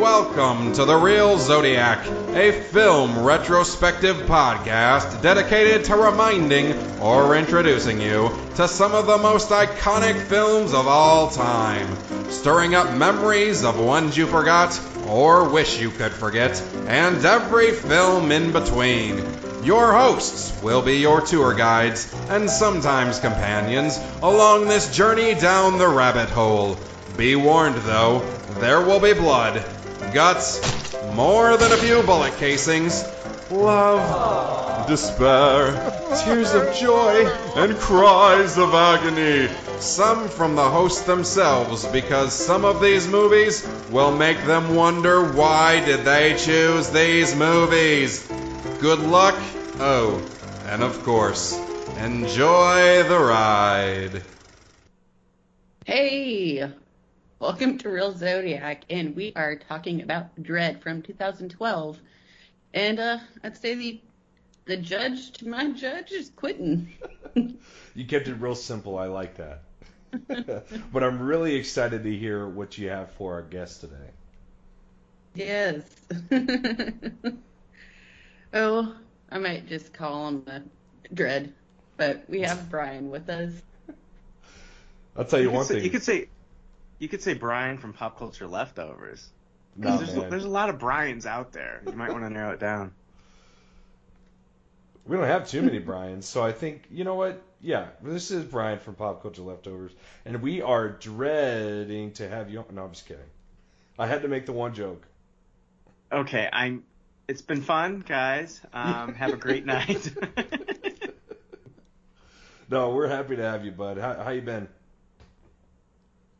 Welcome to The Real Zodiac, a film retrospective podcast dedicated to reminding or introducing you to some of the most iconic films of all time, stirring up memories of ones you forgot or wish you could forget, and every film in between. Your hosts will be your tour guides and sometimes companions along this journey down the rabbit hole. Be warned though, there will be blood, guts, more than a few bullet casings, love, despair, tears of joy, and cries of agony. Some from the hosts themselves, because some of these movies will make them wonder why did they choose these movies. Good luck. Oh, and of course, enjoy the ride. Hey, welcome to Real Zodiac, and we are talking about Dredd from 2012. And uh, I'd say the the judge to my judge is Quentin. You kept it real simple. I like that. but I'm really excited to hear what you have for our guest today. yes. oh, I might just call him a Dread, but we have Brian with us. I'll tell you, You one say, thing. you could say, you could say Brian from Pop Culture Leftovers. No, there's, man. there's a lot of Brian's out there. You might want to narrow it down. We don't have too many Brians, so I think you know what? Yeah, this is Brian from Pop Culture Leftovers, and we are dreading to have you. No, I'm just kidding. I had to make the one joke. Okay, I'm. It's been fun, guys. Um, have a great night. No, we're happy to have you, bud. How, how you been?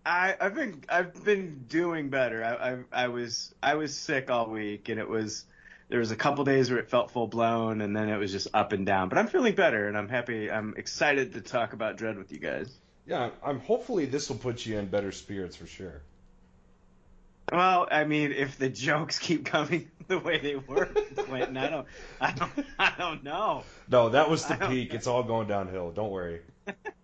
I, I've been I've been doing better. I, I I was I was sick all week, and it was there was a couple days where it felt full blown, and then it was just up and down. But I'm feeling better, and I'm happy. I'm excited to talk about Dredd with you guys. Yeah, I'm. Hopefully, this will put you in better spirits for sure. Well, I mean, if the jokes keep coming the way they were, Quentin, I don't, I don't, I don't know. No, that was the I peak. It's all going downhill. Don't worry.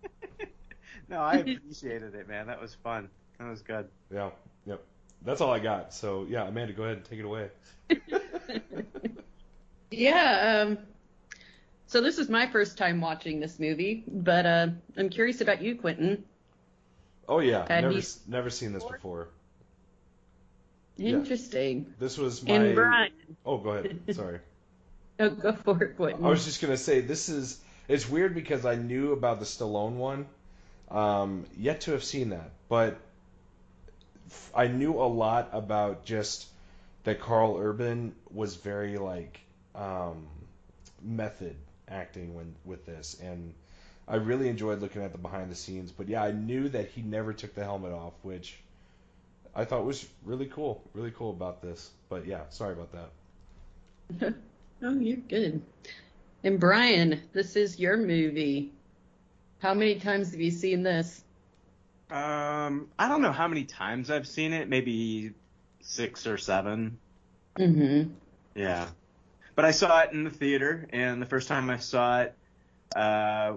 No, I appreciated it, man. That was fun. That was good. Yeah, yep. That's all I got. So yeah, Amanda, go ahead and take it away. Yeah, um, so this is my first time watching this movie, but uh, I'm curious about you, Quentin. Oh yeah, Had never s- never seen this before. Yeah. Interesting. This was my. And Brian. Oh, go ahead. Sorry. Oh, go for it, Quentin. I was just gonna say this is. It's weird because I knew about the Stallone one, um, yet to have seen that, but I knew a lot about just that Karl Urban was very like um, method acting when with this, and I really enjoyed looking at the behind the scenes. But yeah, I knew that he never took the helmet off, which I thought was really cool, really cool about this. But yeah, sorry about that. Oh, you're good. And Brian, this is your movie. How many times have you seen this? Um, I don't know how many times I've seen it. Maybe six or seven. Mm-hmm. Yeah. But I saw it in the theater, and the first time I saw it uh,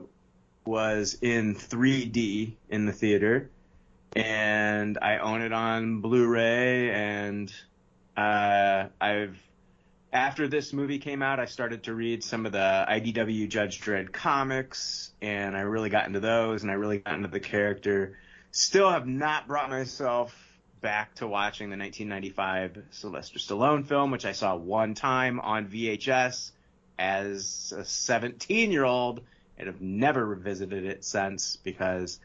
was in 3D in the theater, and I own it on Blu-ray, and uh, I've after this movie came out, I started to read some of the IDW Judge Dredd comics, and I really got into those, and I really got into the character. Still have not brought myself back to watching the 1995 Sylvester Stallone film, which I saw one time on VHS as a 17 year old and have never revisited it since because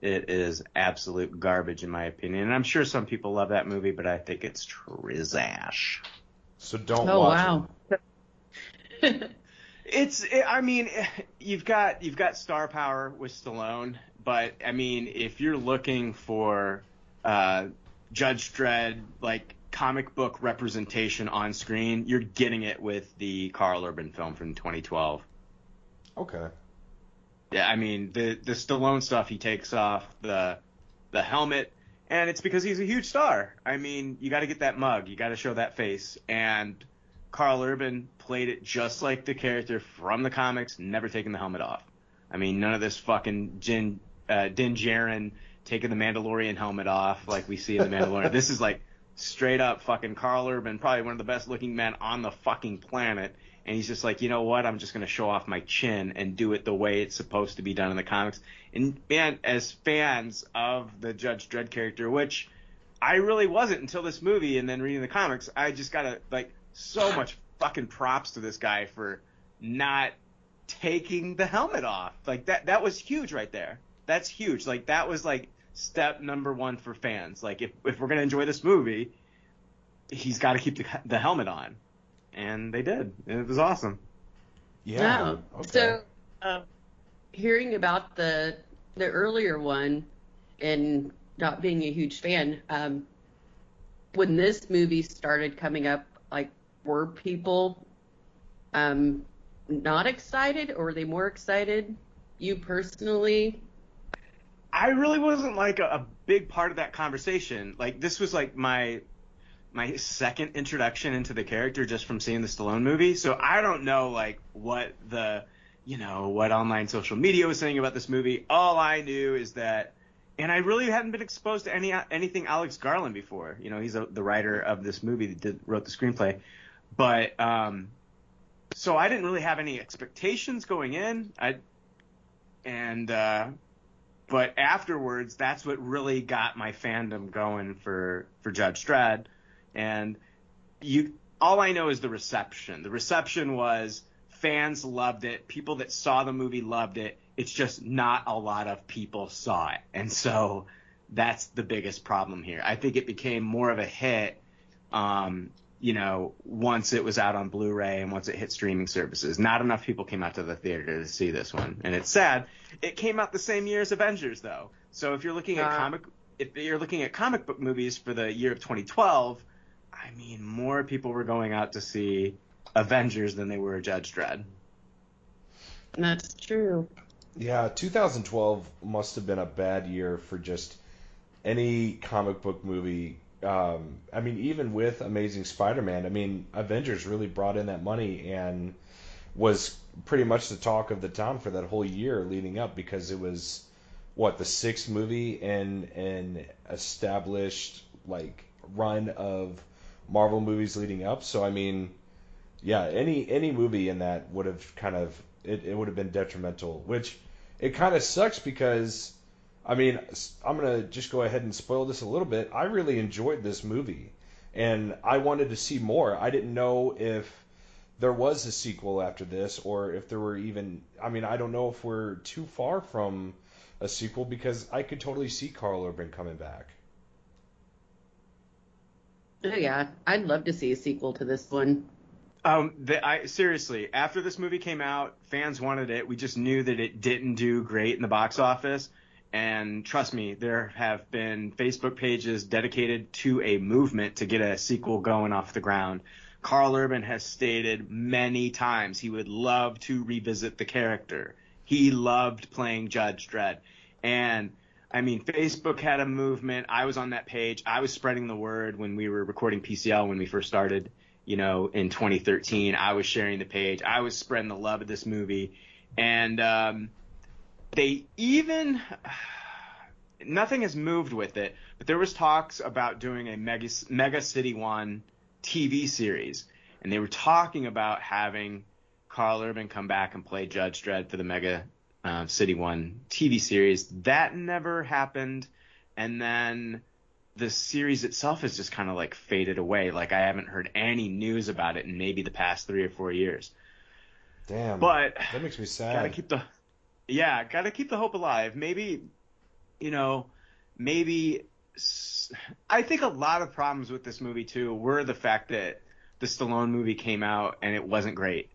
it is absolute garbage in my opinion. And I'm sure some people love that movie, but I think it's trash. So don't Oh, watch wow. it. It's, it, I mean, you've got you've got star power with Stallone, but I mean, if you're looking for uh, Judge Dredd like comic book representation on screen, you're getting it with the Karl Urban film from 2012. Okay. Yeah, I mean, the the Stallone stuff he takes off the the helmet, and it's because he's a huge star. I mean, you got to get that mug, you got to show that face, and Karl Urban played it just like the character from the comics, never taking the helmet off. I mean, none of this fucking Jin, uh, Din Djarin taking the Mandalorian helmet off like we see in the Mandalorian. this is like straight up fucking Karl Urban, probably one of the best looking men on the fucking planet. And he's just like, you know what? I'm just going to show off my chin and do it the way it's supposed to be done in the comics. And man, as fans of the Judge Dredd character, which I really wasn't until this movie and then reading the comics, I just got to like so much fucking props to this guy for not taking the helmet off. Like that that was huge right there. That's huge. Like that was like step number 1 for fans. Like if if we're going to enjoy this movie, he's got to keep the, the helmet on. And they did. It was awesome. Yeah. No. Okay. So, uh, hearing about the the earlier one and not being a huge fan, um, when this movie started coming up, like, were people um, not excited, or were they more excited? You personally? I really wasn't like a, a big part of that conversation. Like this was like my my second introduction into the character just from seeing the Stallone movie. So I don't know like what the you know what online social media was saying about this movie. All I knew is that and I really hadn't been exposed to any anything Alex Garland before. You know, he's a, the writer of this movie that did, wrote the screenplay. But um so I didn't really have any expectations going in. I and uh but afterwards that's what really got my fandom going for for Judge Dredd and you all I know is the reception. The reception was fans loved it, people that saw the movie loved it. It's just not a lot of people saw it. And so that's the biggest problem here. I think it became more of a hit um, you know, once it was out on Blu-ray and once it hit streaming services. Not enough people came out to the theater to see this one, and it's sad. It came out the same year as Avengers, though. So if you're looking at Uh. comic, if you're looking at comic book movies for the year of 2012, I mean, more people were going out to see Avengers than they were Judge Dredd. That's true. Yeah, 2012 must have been a bad year for just any comic book movie. Um, I mean, even with Amazing Spider-Man, I mean, Avengers really brought in that money and was pretty much the talk of the town for that whole year leading up because it was what the sixth movie in an established like run of Marvel movies leading up. So I mean, yeah, any any movie in that would have kind of it, it would have been detrimental, which it kind of sucks because I mean, I'm going to just go ahead and spoil this a little bit. I really enjoyed this movie and I wanted to see more. I didn't know if there was a sequel after this or if there were even I mean, I don't know if we're too far from a sequel because I could totally see Karl Urban coming back. Oh yeah, I'd love to see a sequel to this one. Um, the, I seriously, after this movie came out, fans wanted it. We just knew that it didn't do great in the box office. And trust me, there have been Facebook pages dedicated to a movement to get a sequel going off the ground. Karl Urban has stated many times he would love to revisit the character. He loved playing Judge Dredd. And I mean, Facebook had a movement. I was on that page. I was spreading the word when we were recording PCL when we first started, you know, in 2013. I was sharing the page. I was spreading the love of this movie. And um, they even nothing has moved with it, but there was talks about doing a Mega, Mega City One TV series, and they were talking about having Karl Urban come back and play Judge Dredd for the Mega uh, City One TV series. That never happened, and then the series itself has just kind of like faded away. Like I haven't heard any news about it in maybe the past three or four years. Damn. But that makes me sad. gotta keep the yeah gotta keep the hope alive maybe you know maybe I think a lot of problems with this movie too were the fact that the stallone movie came out and it wasn't great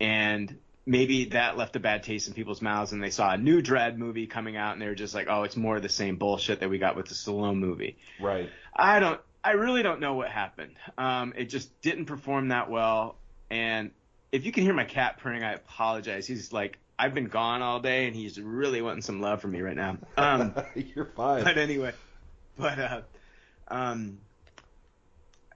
and maybe that left a bad taste in people's mouths and they saw a new Dredd movie coming out and they were just like oh it's more of the same bullshit that we got with the stallone movie right. I don't. I really don't know what happened. Um, it just didn't perform that well. And if you can hear my cat purring, I apologize. He's like, I've been gone all day, and he's really wanting some love from me right now. Um, You're fine. but anyway, but uh, um,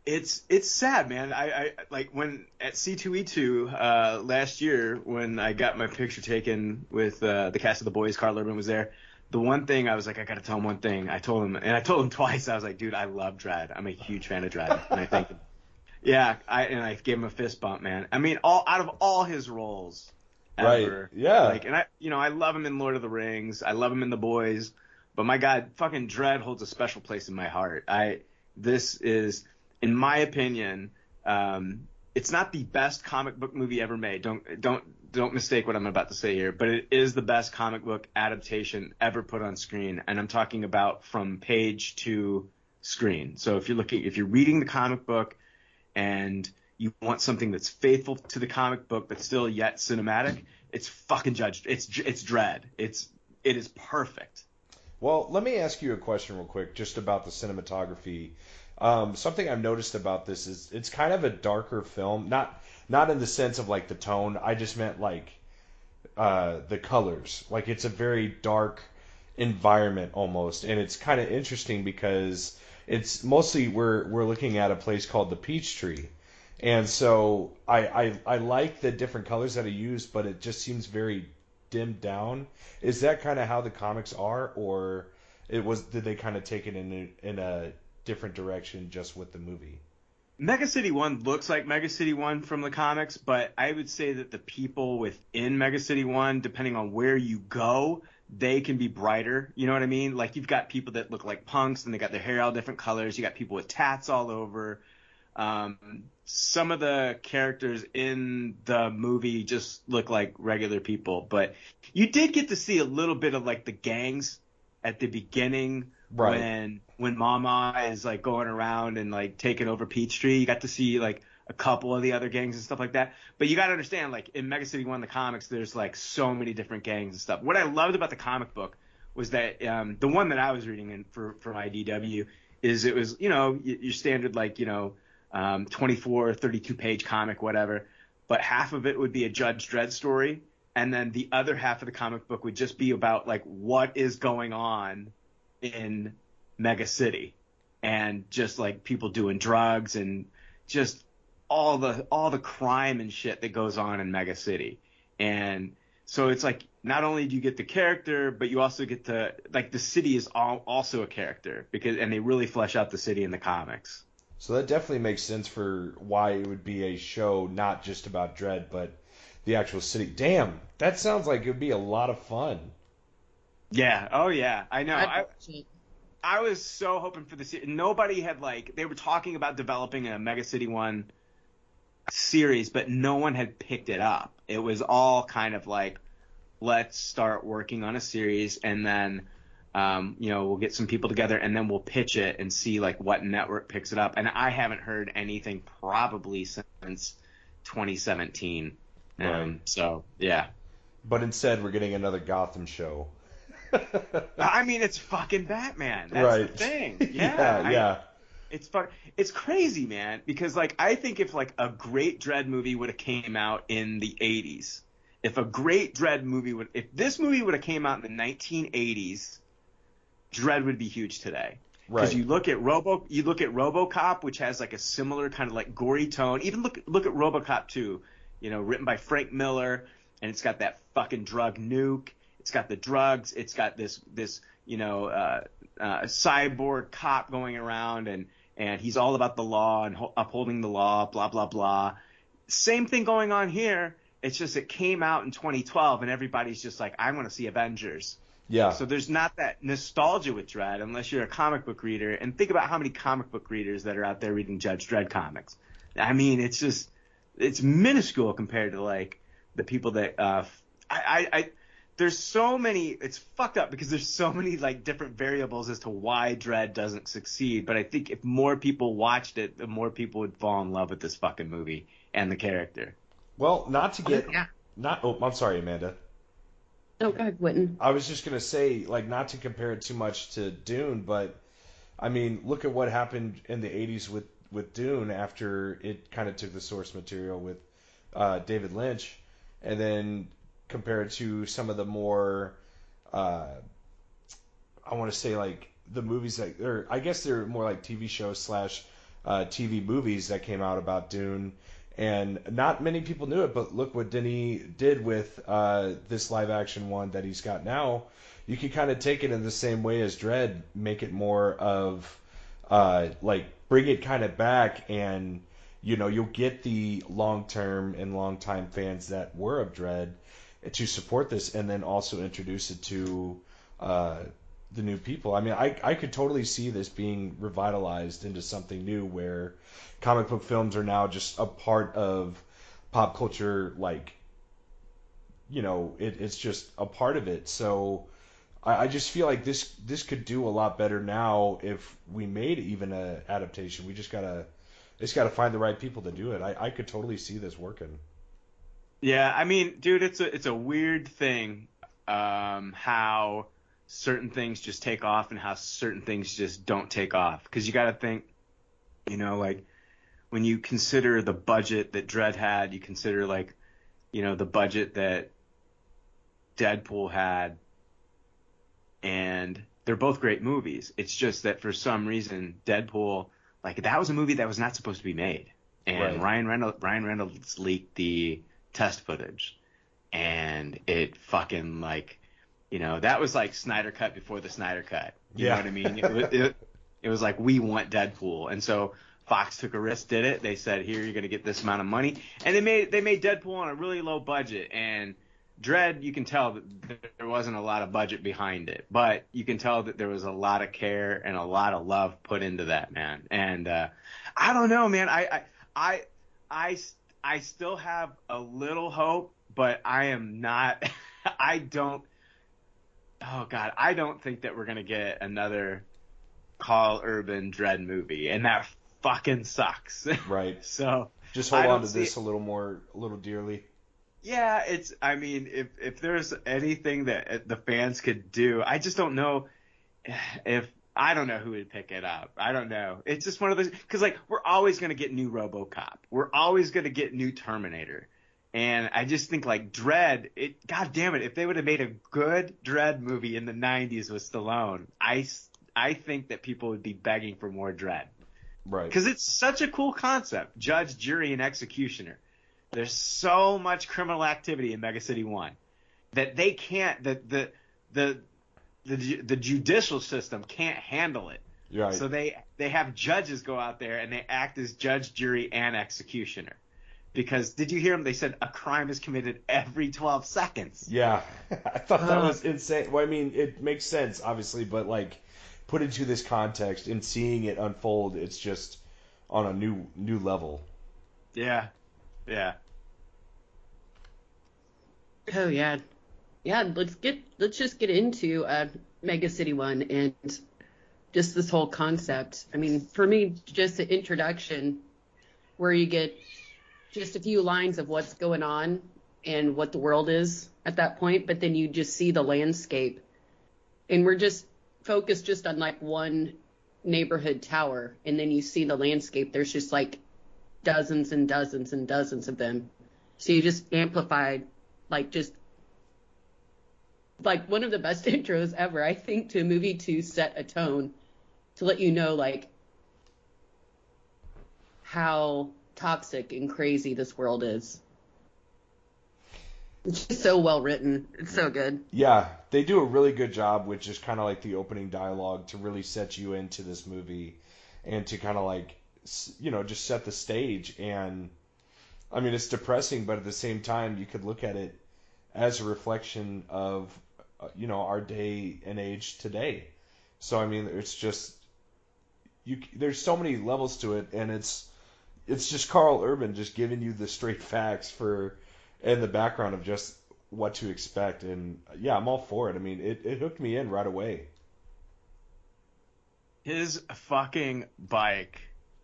it's it's sad, man. I, I like when at C2E2 uh, last year when I got my picture taken with uh, the cast of the boys. Karl Urban was there. the one thing I was like, I gotta tell him one thing. I told him, and I told him twice. I was like, dude, I love Dredd. I'm a huge fan of Dredd, and I think, yeah, I and I gave him a fist bump, man. I mean, all out of all his roles, ever, Right, yeah. like, and I, you know, I love him in Lord of the Rings. I love him in The Boys, but my God, fucking Dredd holds a special place in my heart. I, this is, in my opinion, um, it's not the best comic book movie ever made. Don't don't don't mistake what I'm about to say here, but it is the best comic book adaptation ever put on screen, and I'm talking about from page to screen. So if you're looking, if you're reading the comic book, and you want something that's faithful to the comic book but still yet cinematic, it's fucking judged. It's it's Dredd. It's it is perfect. Well, let me ask you a question real quick, just about the cinematography. Um, something I've noticed about this is it's kind of a darker film, not not in the sense of like the tone. I just meant like uh, the colors. Like it's a very dark environment almost, and it's kind of interesting because it's mostly we're we're looking at a place called the Peachtree, and so I I, I like the different colors that are used, but it just seems very dimmed down. Is that kind of how the comics are, or it was did they kind of take it in a, in a different direction just with the movie? Mega City 1 looks like Mega City 1 from the comics, but I would say that the people within Mega City 1, depending on where you go, they can be brighter. You know what I mean? Like you've got people that look like punks and they got their hair all different colors. You got people with tats all over. Um, some of the characters in the movie just look like regular people, but you did get to see a little bit of like the gangs at the beginning Right. when when Mama is like going around and like taking over Peachtree. You got to see like a couple of the other gangs and stuff like that. But you got to understand, like in Mega City One, the comics, there's like so many different gangs and stuff. What I loved about the comic book was that um, the one that I was reading in for for IDW is it was you know your standard like you know um, 24, 32 page comic, whatever. But half of it would be a Judge Dredd story, and then the other half of the comic book would just be about like what is going on in Mega City, and just like people doing drugs and just all the all the crime and shit that goes on in Mega City, and so it's like not only do you get the character, but you also get to like the city is all, also a character because and they really flesh out the city in the comics. So that definitely makes sense for why it would be a show not just about Dredd, but the actual city. Damn, that sounds like it would be a lot of fun. Yeah. Oh yeah. I know. I'd I, watch it. I was so hoping for the se- nobody had like they were talking about developing a Mega City One series, but no one had picked it up. It was all kind of like, let's start working on a series, and then, um, you know, we'll get some people together, and then we'll pitch it and see like what network picks it up. And I haven't heard anything probably since 2017. Um, Right. so yeah. But instead, we're getting another Gotham show. I mean, it's fucking Batman. That's right. the thing. yeah, Yeah. I- yeah. It's fuck. It's crazy, man. Because like I think if like a great Dredd movie would have came out in the '80s, if a great Dredd movie would, if this movie would have came out in the 1980s, Dredd would be huge today. Because Right. you look at Robo, you look at RoboCop, which has like a similar kind of like gory tone. Even look look at RoboCop 2, you know, written by Frank Miller, and it's got that fucking drug nuke. It's got the drugs. It's got this this you know uh, uh, cyborg cop going around, and and he's all about the law and ho- upholding the law. Blah blah blah. Same thing going on here. It's just it came out in 2012, and everybody's just like, I want to see Avengers. Yeah. So there's not that nostalgia with Dredd unless you're a comic book reader. And think about how many comic book readers that are out there reading Judge Dredd comics. I mean, it's just it's minuscule compared to like the people that uh I I, I there's so many it's fucked up because there's so many like different variables as to why Dredd doesn't succeed. But I think if more people watched it, the more people would fall in love with this fucking movie and the character. Well, not to get Yeah. not. Oh, I'm sorry, Amanda. No, go ahead. I was just gonna say, like, not to compare it too much to Dune, but I mean, look at what happened in the '80s with with Dune after it kind of took the source material with uh, David Lynch, and then compare it to some of the more, uh, I want to say like the movies that, or I guess they're more like TV shows slash uh, TV movies that came out about Dune, and not many people knew it. But look what Denis did with uh, this live action one that he's got now. You can kind of take it in the same way as Dredd, make it more of uh, like bring it kind of back and you know, you'll get the long term and long time fans that were of Dredd to support this and then also introduce it to uh, the new people. I mean, I, I could totally see this being revitalized into something new where comic book films are now just a part of pop culture, like, you know, it, it's just a part of it. So I, I just feel like this this could do a lot better now if we made even a adaptation. We just gotta just got to find the right people to do it. I, I could totally see this working. Yeah, I mean, dude, it's a it's a weird thing um, how certain things just take off and how certain things just don't take off. Because you got to think, you know, like when you consider the budget that Dredd had, you consider like, you know, the budget that Deadpool had, and they're both great movies. It's just that for some reason, Deadpool like that was a movie that was not supposed to be made, and right. Ryan Reynolds Ryan Reynolds leaked the test footage, and it fucking like, you know, that was like Snyder cut before the Snyder cut. You yeah. know what I mean? It, it, it was like we want Deadpool, and so Fox took a risk, did it. They said, "Here, you're going to get this amount of money," and they made they made Deadpool on a really low budget, and Dredd, you can tell that there wasn't a lot of budget behind it, but you can tell that there was a lot of care and a lot of love put into that man. And uh, I don't know, man. I, I I I I still have a little hope, but I am not. I don't. Oh God, I don't think that we're gonna get another Karl Urban Dredd movie, and that fucking sucks. Right. so just hold on to this a little more, a little dearly. Yeah, it's. I mean, if if there's anything that uh, the fans could do, I just don't know if I don't know who would pick it up. I don't know. It's just one of those because like we're always gonna get new RoboCop. We're always gonna get new Terminator. And I just think like Dredd, it, God damn it, if they would have made a good Dredd movie in the 90s with Stallone, I, I think that people would be begging for more Dredd. Right. Because it's such a cool concept. Judge, jury, and executioner. There's so much criminal activity in Mega City One that they can't that the the the the judicial system can't handle it. Right. So they they have judges go out there and they act as judge, jury, and executioner. Because did you hear them? They said a crime is committed every 12 seconds. Yeah, I thought that was insane. Well, I mean, it makes sense, obviously, but like put into this context and seeing it unfold, it's just on a new new level. Yeah, yeah. Oh yeah, yeah. Let's get let's just get into uh, Mega City One and just this whole concept. I mean, for me, just the introduction where you get just a few lines of what's going on and what the world is at that point, but then you just see the landscape, and we're just focused just on like one neighborhood tower, and then you see the landscape. There's just like dozens and dozens and dozens of them. So you just amplified like just like one of the best intros ever, I think, to a movie to set a tone to let you know like how toxic and crazy this world is. It's just so well written. It's so good. Yeah, they do a really good job with just kind of like the opening dialogue to really set you into this movie and to kind of like you know just set the stage and I mean it's depressing but at the same time you could look at it as a reflection of uh, you know our day and age today. So I mean it's just you there's so many levels to it and it's it's just Karl Urban just giving you the straight facts for and the background of just what to expect and yeah I'm all for it. I mean it, it hooked me in right away. His fucking bike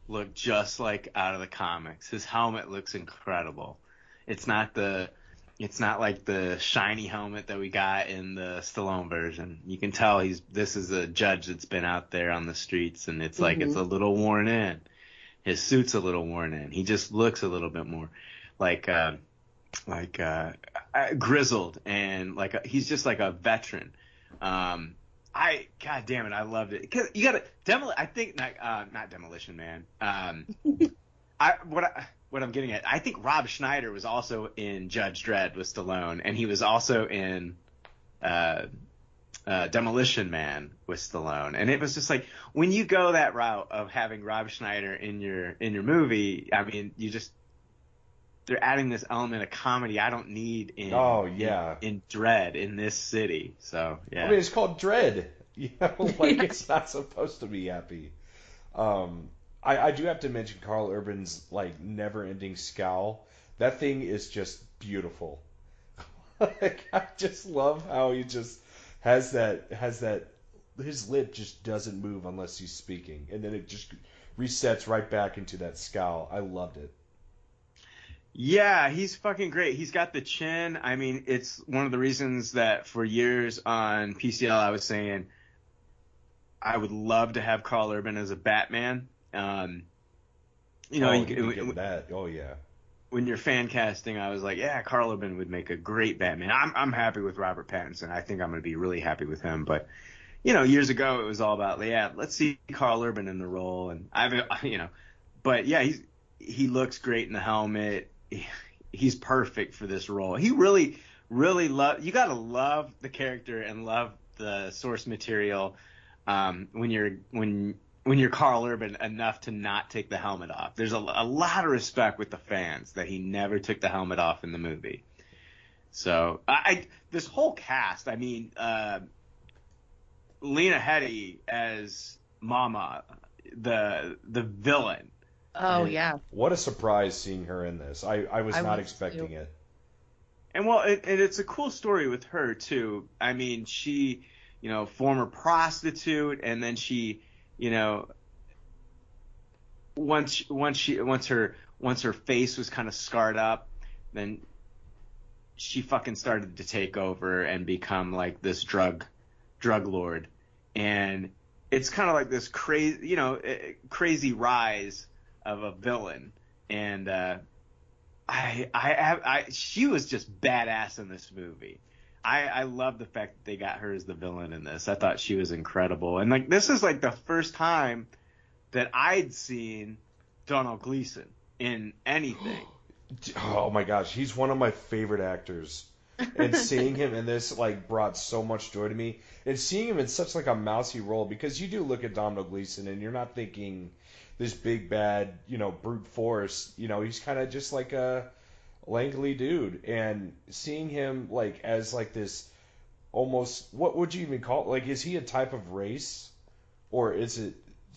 looked just like out of the comics. His helmet looks incredible. It's not the it's not like the shiny helmet that we got in the Stallone version. You can tell he's this is a judge that's been out there on the streets and it's like mm-hmm. it's a little worn in. His suit's a little worn in. He just looks a little bit more like uh like uh grizzled and like a, he's just like a veteran. Um I god damn it, I loved it. You got to demol I think not uh not demolition man. Um I what I what I'm getting at. I think Rob Schneider was also in Judge Dredd with Stallone, and he was also in uh, uh, Demolition Man with Stallone. And it was just like when you go that route of having Rob Schneider in your in your movie, I mean, you just they're adding this element of comedy I don't need in Oh, yeah. in, in Dredd in this city. So yeah. I mean, it's called Dredd. You know, like it's not supposed to be happy. Um, I, I do have to mention Karl Urban's like never-ending scowl. That thing is just beautiful. like I just love how he just has that has that his lip just doesn't move unless he's speaking, and then it just resets right back into that scowl. I loved it. Yeah, he's fucking great. He's got the chin. I mean, it's one of the reasons that for years on PCL I was saying I would love to have Karl Urban as a Batman. Um, you know, oh, you, you get that. Oh yeah. When you're fan casting, I was like, yeah, Karl Urban would make a great Batman. I'm I'm happy with Robert Pattinson. I think I'm going to be really happy with him. But you know, years ago it was all about yeah, let's see Karl Urban in the role, and I've you know, but yeah, he's he looks great in the helmet. He's perfect for this role. He really, really love. You got to love the character and love the source material um, when you're when when you're Karl Urban enough to not take the helmet off. There's a, a lot of respect with the fans that he never took the helmet off in the movie. So I, I this whole cast, I mean, uh, Lena Headey as Mama, the the villain. Oh And yeah. What a surprise seeing her in this. I, I was I not was expecting too. it. And well, it, and it's a cool story with her too. I mean, she, you know, former prostitute, and then she, you know, once once she once her once her face was kind of scarred up, then she fucking started to take over and become like this drug drug lord, and it's kind of like this crazy, you know, eh, crazy rise of a villain, and. uh I, I, have- I, she was just badass in this movie. I, I love the fact that they got her as the villain in this. I thought she was incredible. And like, this is like the first time that I'd seen Domhnall Gleeson in anything. Oh my gosh, he's one of my favorite actors. and seeing him in this like brought so much joy to me. And seeing him in such like a mousy role because you do look at Domhnall Gleeson and you're not thinking this big bad, you know, brute force. You know, he's kind of just like a lanky dude. And seeing him like as like this almost what would you even call it? Like, is he a type of race, or is it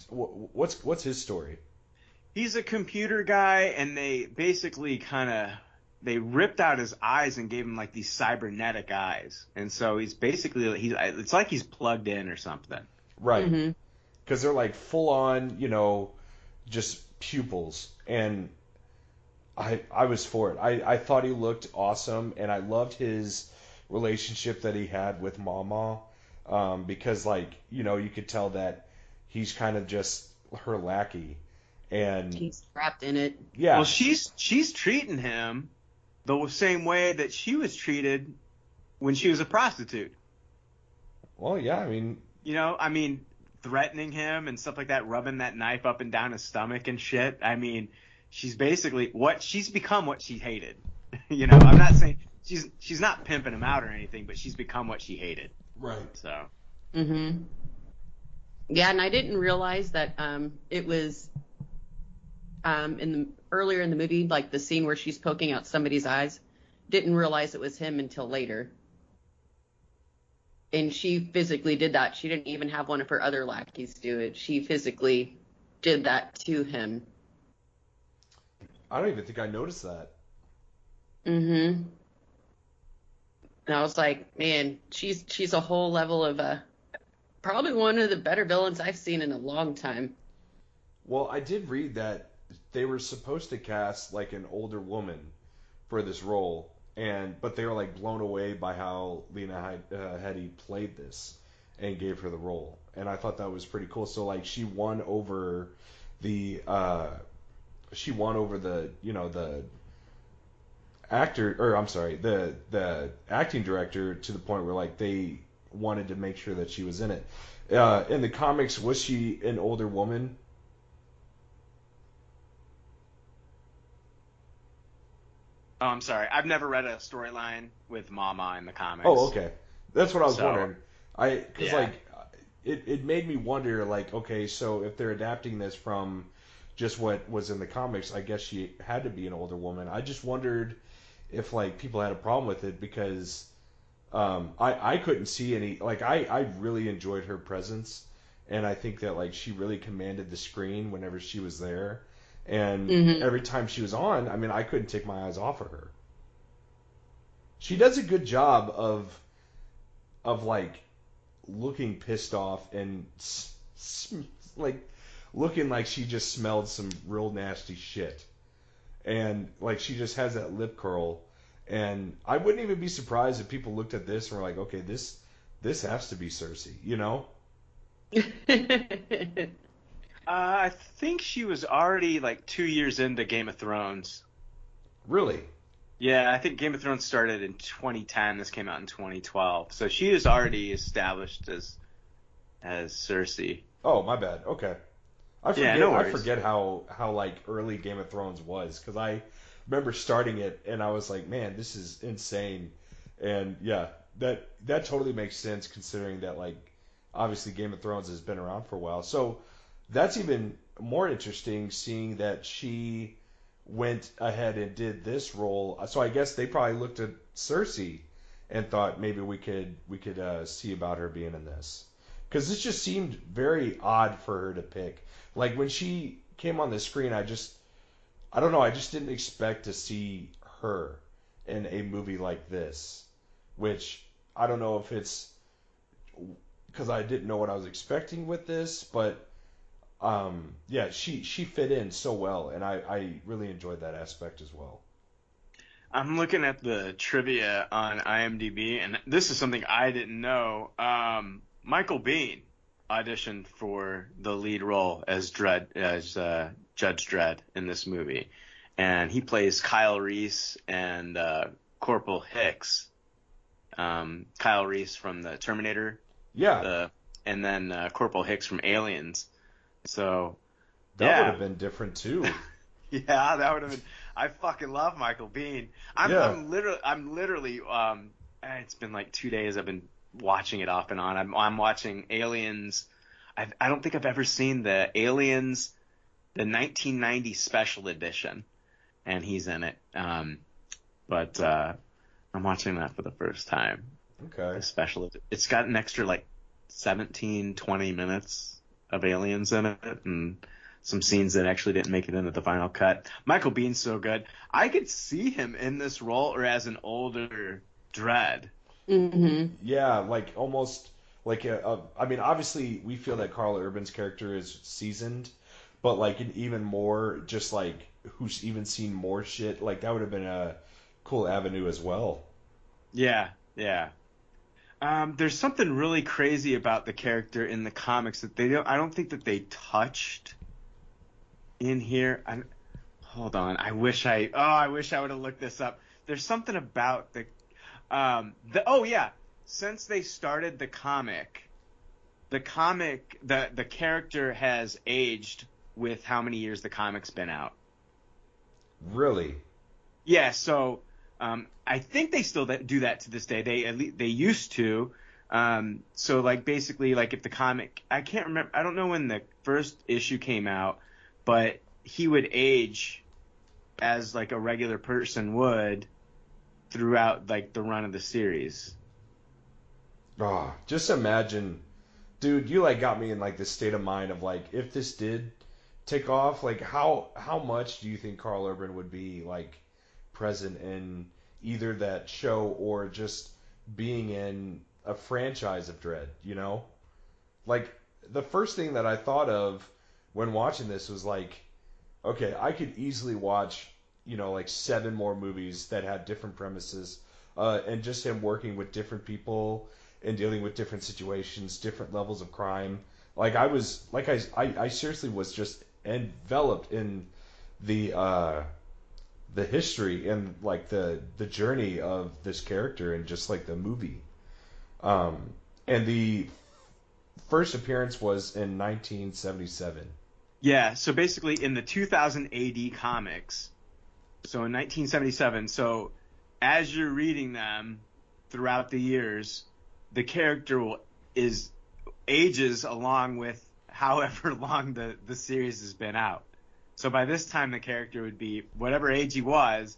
wh- what's what's his story? He's a computer guy, and they basically kind of they ripped out his eyes and gave him like these cybernetic eyes, and so he's basically he's it's like he's plugged in or something. Right. hmm because they're like full on, you know, just pupils. And I I was for it. I, I thought he looked awesome, and I loved his relationship that he had with Mama, um, because like you know you could tell that he's kind of just her lackey, and He's trapped in it. yeah, Well, she's she's treating him the same way that she was treated when she was a prostitute. well, yeah, I mean, You know, I mean, threatening him and stuff like that, rubbing that knife up and down his stomach and shit. I mean, she's basically what she's become what she hated. you know, I'm not saying she's she's not pimping him out or anything, but she's become what she hated. right. So hmm Yeah, and I didn't realize that um, it was um, in the earlier in the movie, like the scene where she's poking out somebody's eyes. Didn't realize it was him until later. And she physically did that. She didn't even have one of her other lackeys do it. She physically did that to him. I don't even think I noticed that. Mm-hmm. And I was like, man, she's she's a whole level of uh probably one of the better villains I've seen in a long time. Well, I did read that they were supposed to cast like an older woman for this role, and but they were like blown away by how Lena uh, Headey played this and gave her the role, and I thought that was pretty cool. So like she won over the uh, she won over the you know the actor or I'm sorry the the acting director to the point where like they wanted to make sure that she was in it. Uh, in the comics, was she an older woman? Oh, I'm sorry. I've never read a storyline with Mama in the comics. Oh, okay. That's what I was So- wondering. I because Yeah. like it it made me wonder like okay so if they're adapting this from just what was in the comics I guess she had to be an older woman. I just wondered if like people had a problem with it because um, I I couldn't see any like I I really enjoyed her presence and I think that like she really commanded the screen whenever she was there and Mhm. every time she was on I mean I couldn't take my eyes off of her. She does a good job of of like looking pissed off and like looking like she just smelled some real nasty shit. And like she just has that lip curl and I wouldn't even be surprised if people looked at this and were like, "Okay, this this has to be Cersei," you know? Uh, I think she was already like two years into Game of Thrones. Really? Yeah, I think Game of Thrones started in 2010. This came out in 2012, so she is already established as as Cersei. Oh, my bad. Okay. I Yeah, forget no I forget how how like early Game of Thrones was cuz I remember starting it and I was like, "Man, this is insane." And yeah, that that totally makes sense considering that like obviously Game of Thrones has been around for a while. So that's even more interesting seeing that she went ahead and did this role. So I guess they probably looked at Cersei and thought maybe we could we could uh, see about her being in this because this just seemed very odd for her to pick. Like when she came on the screen, I just I don't know, I just didn't expect to see her in a movie like this, which I don't know if it's because I didn't know what I was expecting with this, but um, yeah, she she fit in so well, and I I really enjoyed that aspect as well. I'm looking at the trivia on IMDb, and this is something I didn't know. Um, Michael Biehn auditioned for the lead role as Dredd, as uh, Judge Dredd in this movie, and he plays Kyle Reese and uh, Corporal Hicks. Um, Kyle Reese from the Terminator, Yeah, the, and then uh, Corporal Hicks from Aliens. So that yeah. would have been different too. Yeah, that would have been. I fucking love Michael Biehn. I'm, Yeah. I'm literally, I'm literally. Um, it's been like two days. I've been watching it off and on. I'm, I'm watching Aliens. I've, I don't think I've ever seen the Aliens, the 1990 special edition, and he's in it. Um, but uh, I'm watching that for the first time. Okay. The special. It's got an extra like 17, 20 minutes of Aliens in it, and some scenes that actually didn't make it into the final cut. Michael Biehn's so good. I could see him in this role or as an older Dredd. Hmm Yeah, like almost like a, a. I mean, obviously we feel that Karl Urban's character is seasoned, but like an even more, just like who's even seen more shit. Like that would have been a cool avenue as well. Yeah, yeah. Um, there's something really crazy about the character in the comics that they don't. I don't think that they touched in here. I, hold on. I wish I. Oh, I wish I would have looked this up. There's something about the. Um, the oh yeah. Since they started the comic, the comic the the character has aged with how many years the comic's been out. Really? Yeah, so um, I think they still do that to this day. They at least they used to. Um, so like basically like if the comic I can't remember I don't know when the first issue came out, but he would age as like a regular person would throughout like the run of the series. Oh, just imagine, dude. You like got me in like this state of mind of like if this did take off, like how how much do you think Karl Urban would be like present in either that show or just being in a franchise of Dredd? You know, like the first thing that I thought of when watching this was like, okay, I could easily watch you know like seven more movies that had different premises, uh, and just him working with different people and dealing with different situations, different levels of crime. Like I was, like I, I, I seriously was just enveloped in the uh, the history and like the the journey of this character and just like the movie. Um, and the first appearance was in 1977. Yeah, so basically in the 2000 AD comics, so in 1977. So as you're reading them throughout the years, the character will, is ages along with however long the the series has been out. So by this time, the character would be whatever age he was,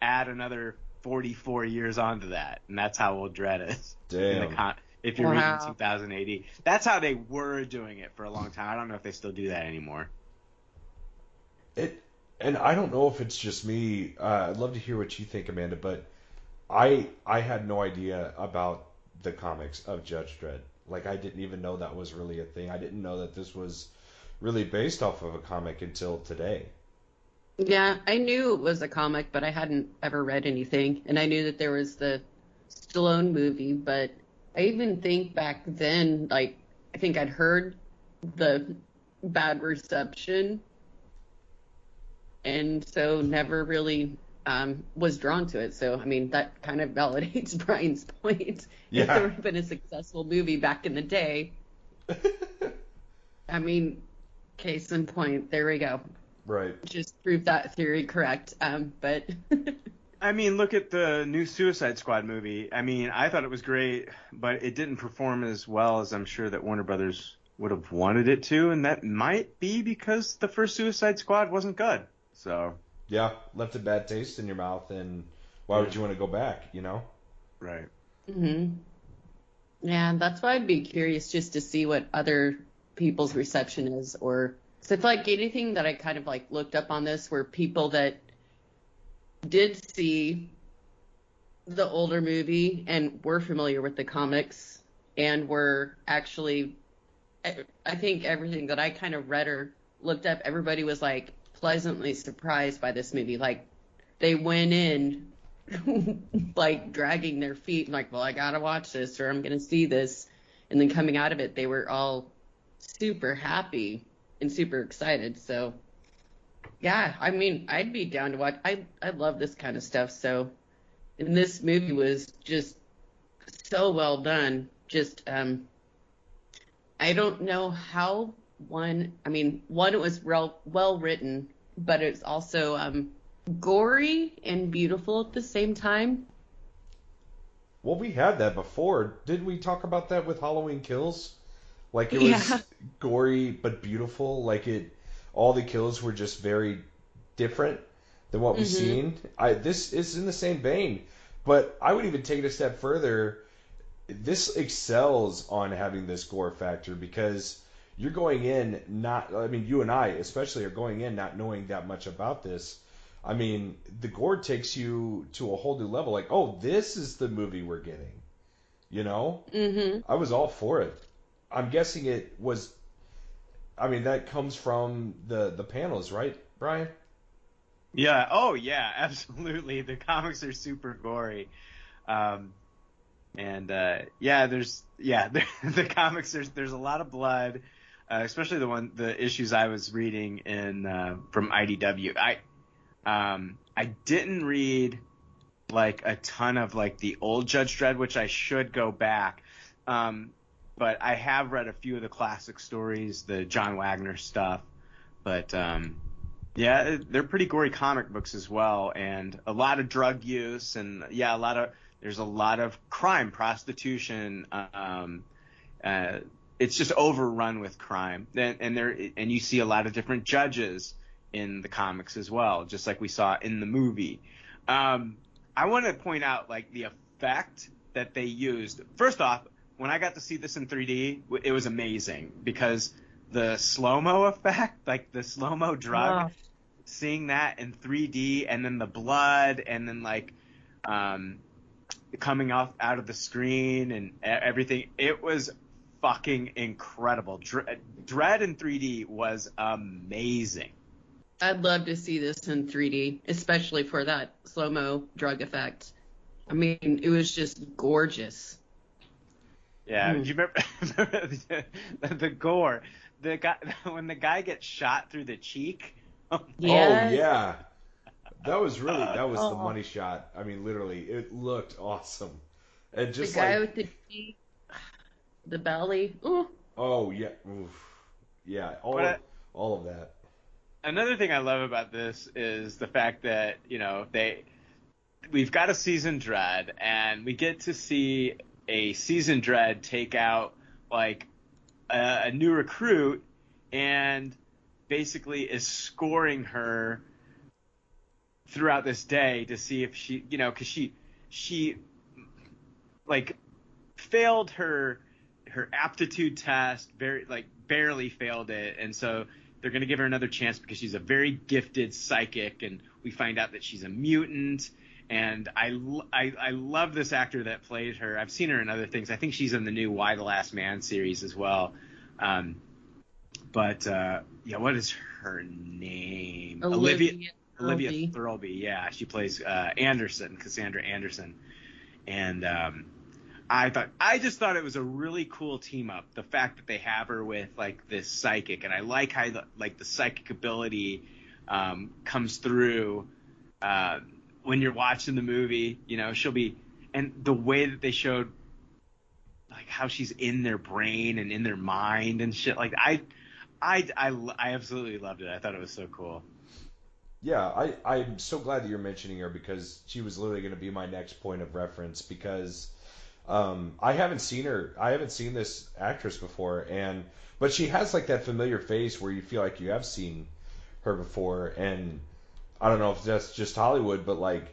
add another 44 years onto that, and that's how old Dredd is. in the Damn. con- if you're Wow. reading 2080, that's how they were doing it for a long time. I don't know if they still do that anymore. It and I don't know if it's just me. Uh, I'd love to hear what you think, Amanda. But I I had no idea about the comics of Judge Dredd. Like I didn't even know that was really a thing. I didn't know that this was really based off of a comic until today. Yeah, I knew it was a comic, but I hadn't ever read anything. And I knew that there was the Stallone movie, but I even think back then, like, I think I'd heard the bad reception. And so never really um, was drawn to it. So, I mean, that kind of validates Brian's point. Yeah. If there would have been a successful movie back in the day, I mean, case in point, there we go right. just prove that theory correct. Um, but I mean, look at the new Suicide Squad movie. I mean, I thought it was great, but it didn't perform as well as I'm sure that Warner Brothers would have wanted it to, and that might be because the first Suicide Squad wasn't good. So, Yeah, left a bad taste in your mouth, and why would you want to go back? You know. right. hmm yeah, that's why I'd be curious just to see what other people's reception is, or so it's like anything that I kind of like looked up on this were people that did see the older movie and were familiar with the comics and were actually I I think everything that I kind of read or looked up, everybody was like pleasantly surprised by this movie. Like they went in like dragging their feet, like, well, I gotta watch this or I'm gonna see this. And then coming out of it, they were all super happy and super excited. So, yeah, I mean, I'd be down to watch. I I love this kind of stuff. So, and this movie was just so well done. Just um, I don't know how one. I mean, one it was well well written, but it's also um gory and beautiful at the same time. Well, we had that before. Did we talk about that with Halloween Kills? Like it was Yeah. gory but beautiful. Like it, all the kills were just very different than what we've Mhm. seen. I this is in the same vein, but I would even take it a step further. This excels on having this gore factor because you're going in not. I mean, you and I especially are going in not knowing that much about this. I mean, the gore takes you to a whole new level. Like, oh, this is the movie we're getting. You know, Mm-hmm. I was all for it. I'm guessing it was. I mean, that comes from the the panels, right, Brian? Yeah. Oh, yeah. Absolutely. The comics are super gory. Um, and uh, yeah, there's yeah, the, the comics there's there's a lot of blood, uh, especially the one the issues I was reading in uh, from IDW. I um I didn't read like a ton of like the old Judge Dredd, which I should go back. Um, but I have read a few of the classic stories, the John Wagner stuff. But um, yeah, they're pretty gory comic books as well, and a lot of drug use, and yeah, a lot of there's a lot of crime, prostitution. Um, uh, it's just overrun with crime, and, and there and you see a lot of different judges in the comics as well, just like we saw in the movie. Um, I want to point out like the effect that they used. First off, when I got to see this in 3D, it was amazing because the slow mo effect, like the slow mo drug, seeing that in 3D, and then the blood, and then like um, coming off out of the screen and everything, it was fucking incredible. Dre- Dredd in 3D was amazing. I'd love to see this in 3D, especially for that slow mo drug effect. I mean, it was just gorgeous. Yeah, Hmm. do you remember the, the gore? The guy when the guy gets shot through the cheek. Yes. Oh yeah, that was really that was the Oh. money shot. I mean, literally, it looked awesome. And just the guy like, with the cheek, the belly. Ooh. oh yeah, oof. yeah, all But of, I- all of that. another thing I love about this is the fact that you know they we've got a season Dredd and we get to see a season Dredd take out like a, a new recruit and basically is scoring her throughout this day to see if she you know because she she like failed her her aptitude test very like barely failed it and so they're going to give her another chance because she's a very gifted psychic and we find out that she's a mutant and I, I, I love this actor that played her. I've seen her in other things. I think she's in the new Y: The Last Man series as well. Um, but uh, yeah, what is her name? Olivia Olivia Thirlby. Olivia Thirlby. Yeah, she plays uh, Anderson, Cassandra Anderson, and um, I thought I just thought it was a really cool team up. The fact that they have her with like this psychic, and I like how the, like the psychic ability um, comes through uh, when you're watching the movie. You know, she'll be and the way that they showed like how she's in their brain and in their mind and shit. Like I, I, I, I absolutely loved it. I thought it was so cool. Yeah, I, I'm so glad that you're mentioning her because she was literally going to be my next point of reference because um, I haven't seen her. I haven't seen this actress before, and but she has like that familiar face where you feel like you have seen her before, and I don't know if that's just Hollywood, but like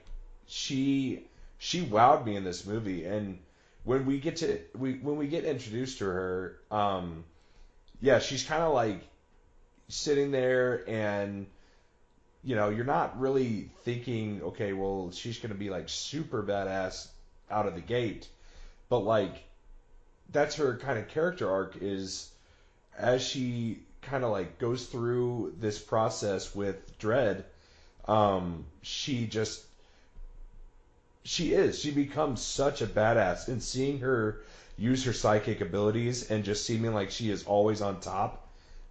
she she wowed me in this movie, and when we get to we when we get introduced to her, um, yeah, she's kind of like sitting there and you know, you're not really thinking, okay, well, she's going to be like super badass out of the gate. But like, that's her kind of character arc is as she kind of like goes through this process with Dredd, um, she just, she is, she becomes such a badass. And seeing her use her psychic abilities and just seeming like she is always on top,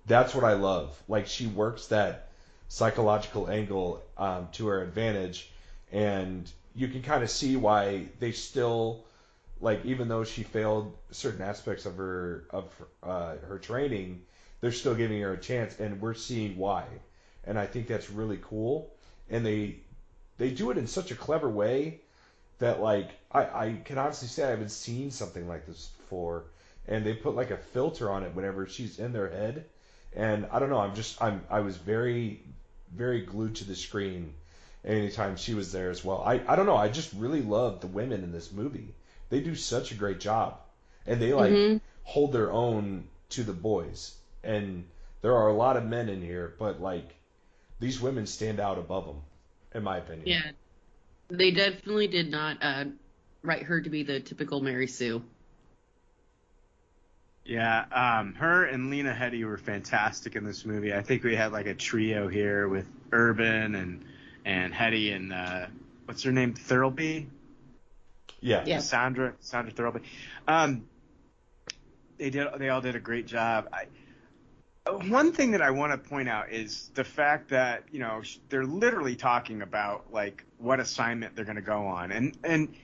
that's what I love. Like, she works that psychological angle um, to her advantage, and you can kind of see why they still like even though she failed certain aspects of her of uh, her training, they're still giving her a chance, and we're seeing why, and I think that's really cool, and they they do it in such a clever way that like I, I can honestly say I haven't seen something like this before, and they put like a filter on it whenever she's in their head, and I don't know I'm just I'm I was very very glued to the screen anytime she was there as well. I, I don't know, I just really love the women in this movie. They do such a great job. And they like Mhm. hold their own to the boys. And there are a lot of men in here, but like these women stand out above them, in my opinion. Yeah. They definitely did not uh, write her to be the typical Mary Sue. Yeah, um, her and Lena Headey were fantastic in this movie. I think we had like a trio here with Urban and and Headey and uh, what's her name, Thirlby, Yeah. Yeah. Sandra Sandra Thirlby. Um, they did they all did a great job. I, one thing that I want to point out is the fact that you know they're literally talking about like what assignment they're going to go on, and and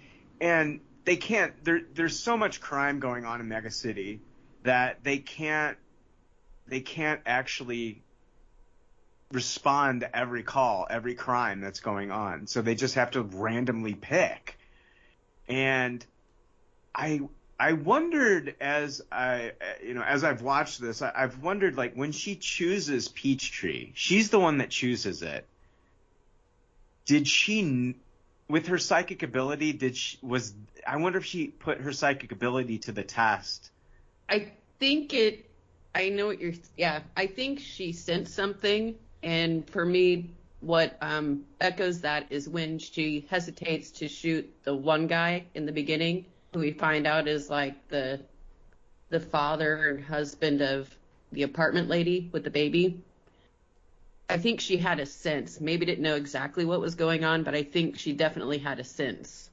and they can't. There there's so much crime going on in Mega City that they can't they can't actually respond to every call, every crime that's going on. So they just have to randomly pick. And I I wondered as I you know as I've watched this, I, I've wondered like when she chooses Peachtree, she's the one that chooses it. Did she with her psychic ability did she was I wonder if she put her psychic ability to the test. I think it. I know what you're. Yeah, I think she sent something, and for me, what um, echoes that is when she hesitates to shoot the one guy in the beginning, who we find out is like the the father and husband of the apartment lady with the baby. I think she had a sense. Maybe didn't know exactly what was going on, but I think she definitely had a sense.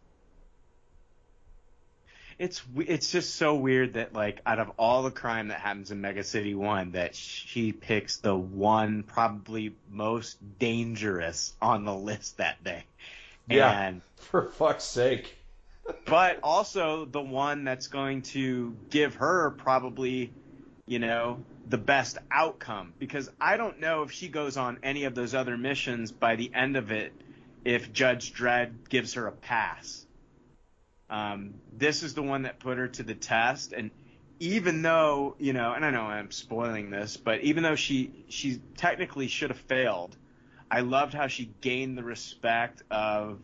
It's it's just so weird that like out of all the crime that happens in Mega City One, that she picks the one probably most dangerous on the list that day. Yeah. And For fuck's sake. but also the one that's going to give her probably you know, the best outcome because I don't know if she goes on any of those other missions by the end of it if Judge Dredd gives her a pass. Um, this is the one that put her to the test, and even though you know, and I know I'm spoiling this, but even though she she technically should have failed, I loved how she gained the respect of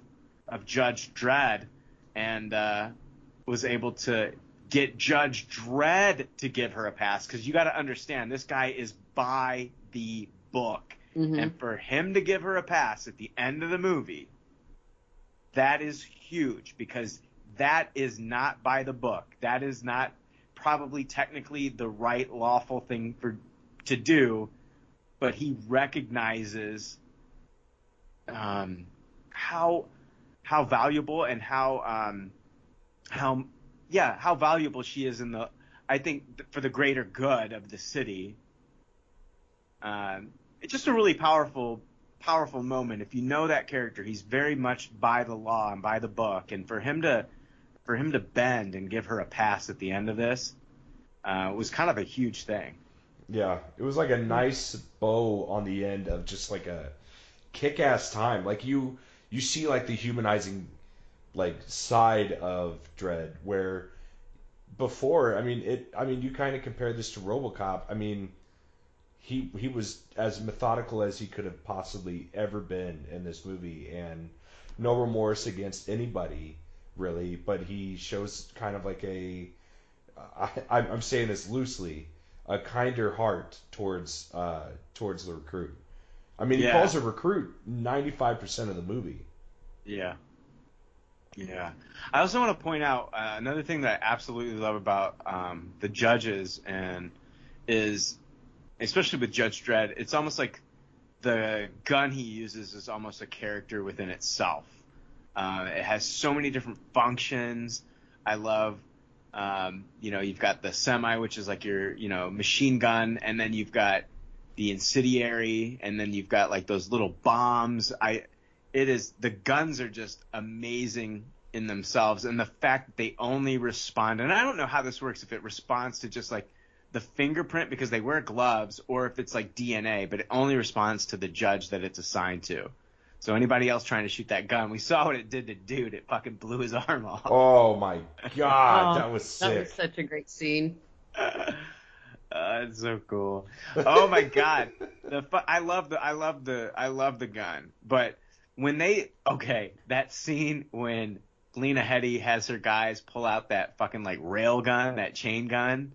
of Judge Dredd and uh, was able to get Judge Dredd to give her a pass because you got to understand this guy is by the book, Mhm. and for him to give her a pass at the end of the movie, that is huge because that is not by the book. That is not probably technically the right lawful thing for to do, but he recognizes um, how how valuable and how um, how yeah how valuable she is in the I think for the greater good of the city. Um, it's just a really powerful powerful moment. If you know that character, he's very much by the law and by the book, and for him to for him to bend and give her a pass at the end of this uh, was kind of a huge thing. Yeah, it was like a nice bow on the end of just like a kick-ass time. Like you, you see like the humanizing, like side of Dredd, where before, I mean it. I mean you kind of compare this to RoboCop. I mean, he he was as methodical as he could have possibly ever been in this movie, and no remorse against anybody really. But he shows kind of like a, I, I'm I'm saying this loosely, a kinder heart towards uh, towards the recruit. I mean, he Yeah. calls her recruit 95% of the movie. Yeah. Yeah. I also want to point out uh, another thing that I absolutely love about um, the judges and is, especially with Judge Dredd, it's almost like the gun he uses is almost a character within itself. Uh, it has so many different functions. I love, um, you know, you've got the semi, which is like your, you know, machine gun, and then you've got the incendiary, and then you've got like those little bombs. I, it is the guns are just amazing in themselves, and the fact that they only respond, and I don't know how this works if it responds to just like the fingerprint because they wear gloves, or if it's like DNA, but it only responds to the judge that it's assigned to. So anybody else trying to shoot that gun, we saw what it did to dude. It fucking blew his arm off. Oh my god, Oh, that was sick. That was such a great scene. Uh, it's so cool. Oh my god, the fu- I love the I love the I love the gun. But when they okay, that scene when Lena Headey has her guys pull out that fucking like rail gun, that chain gun,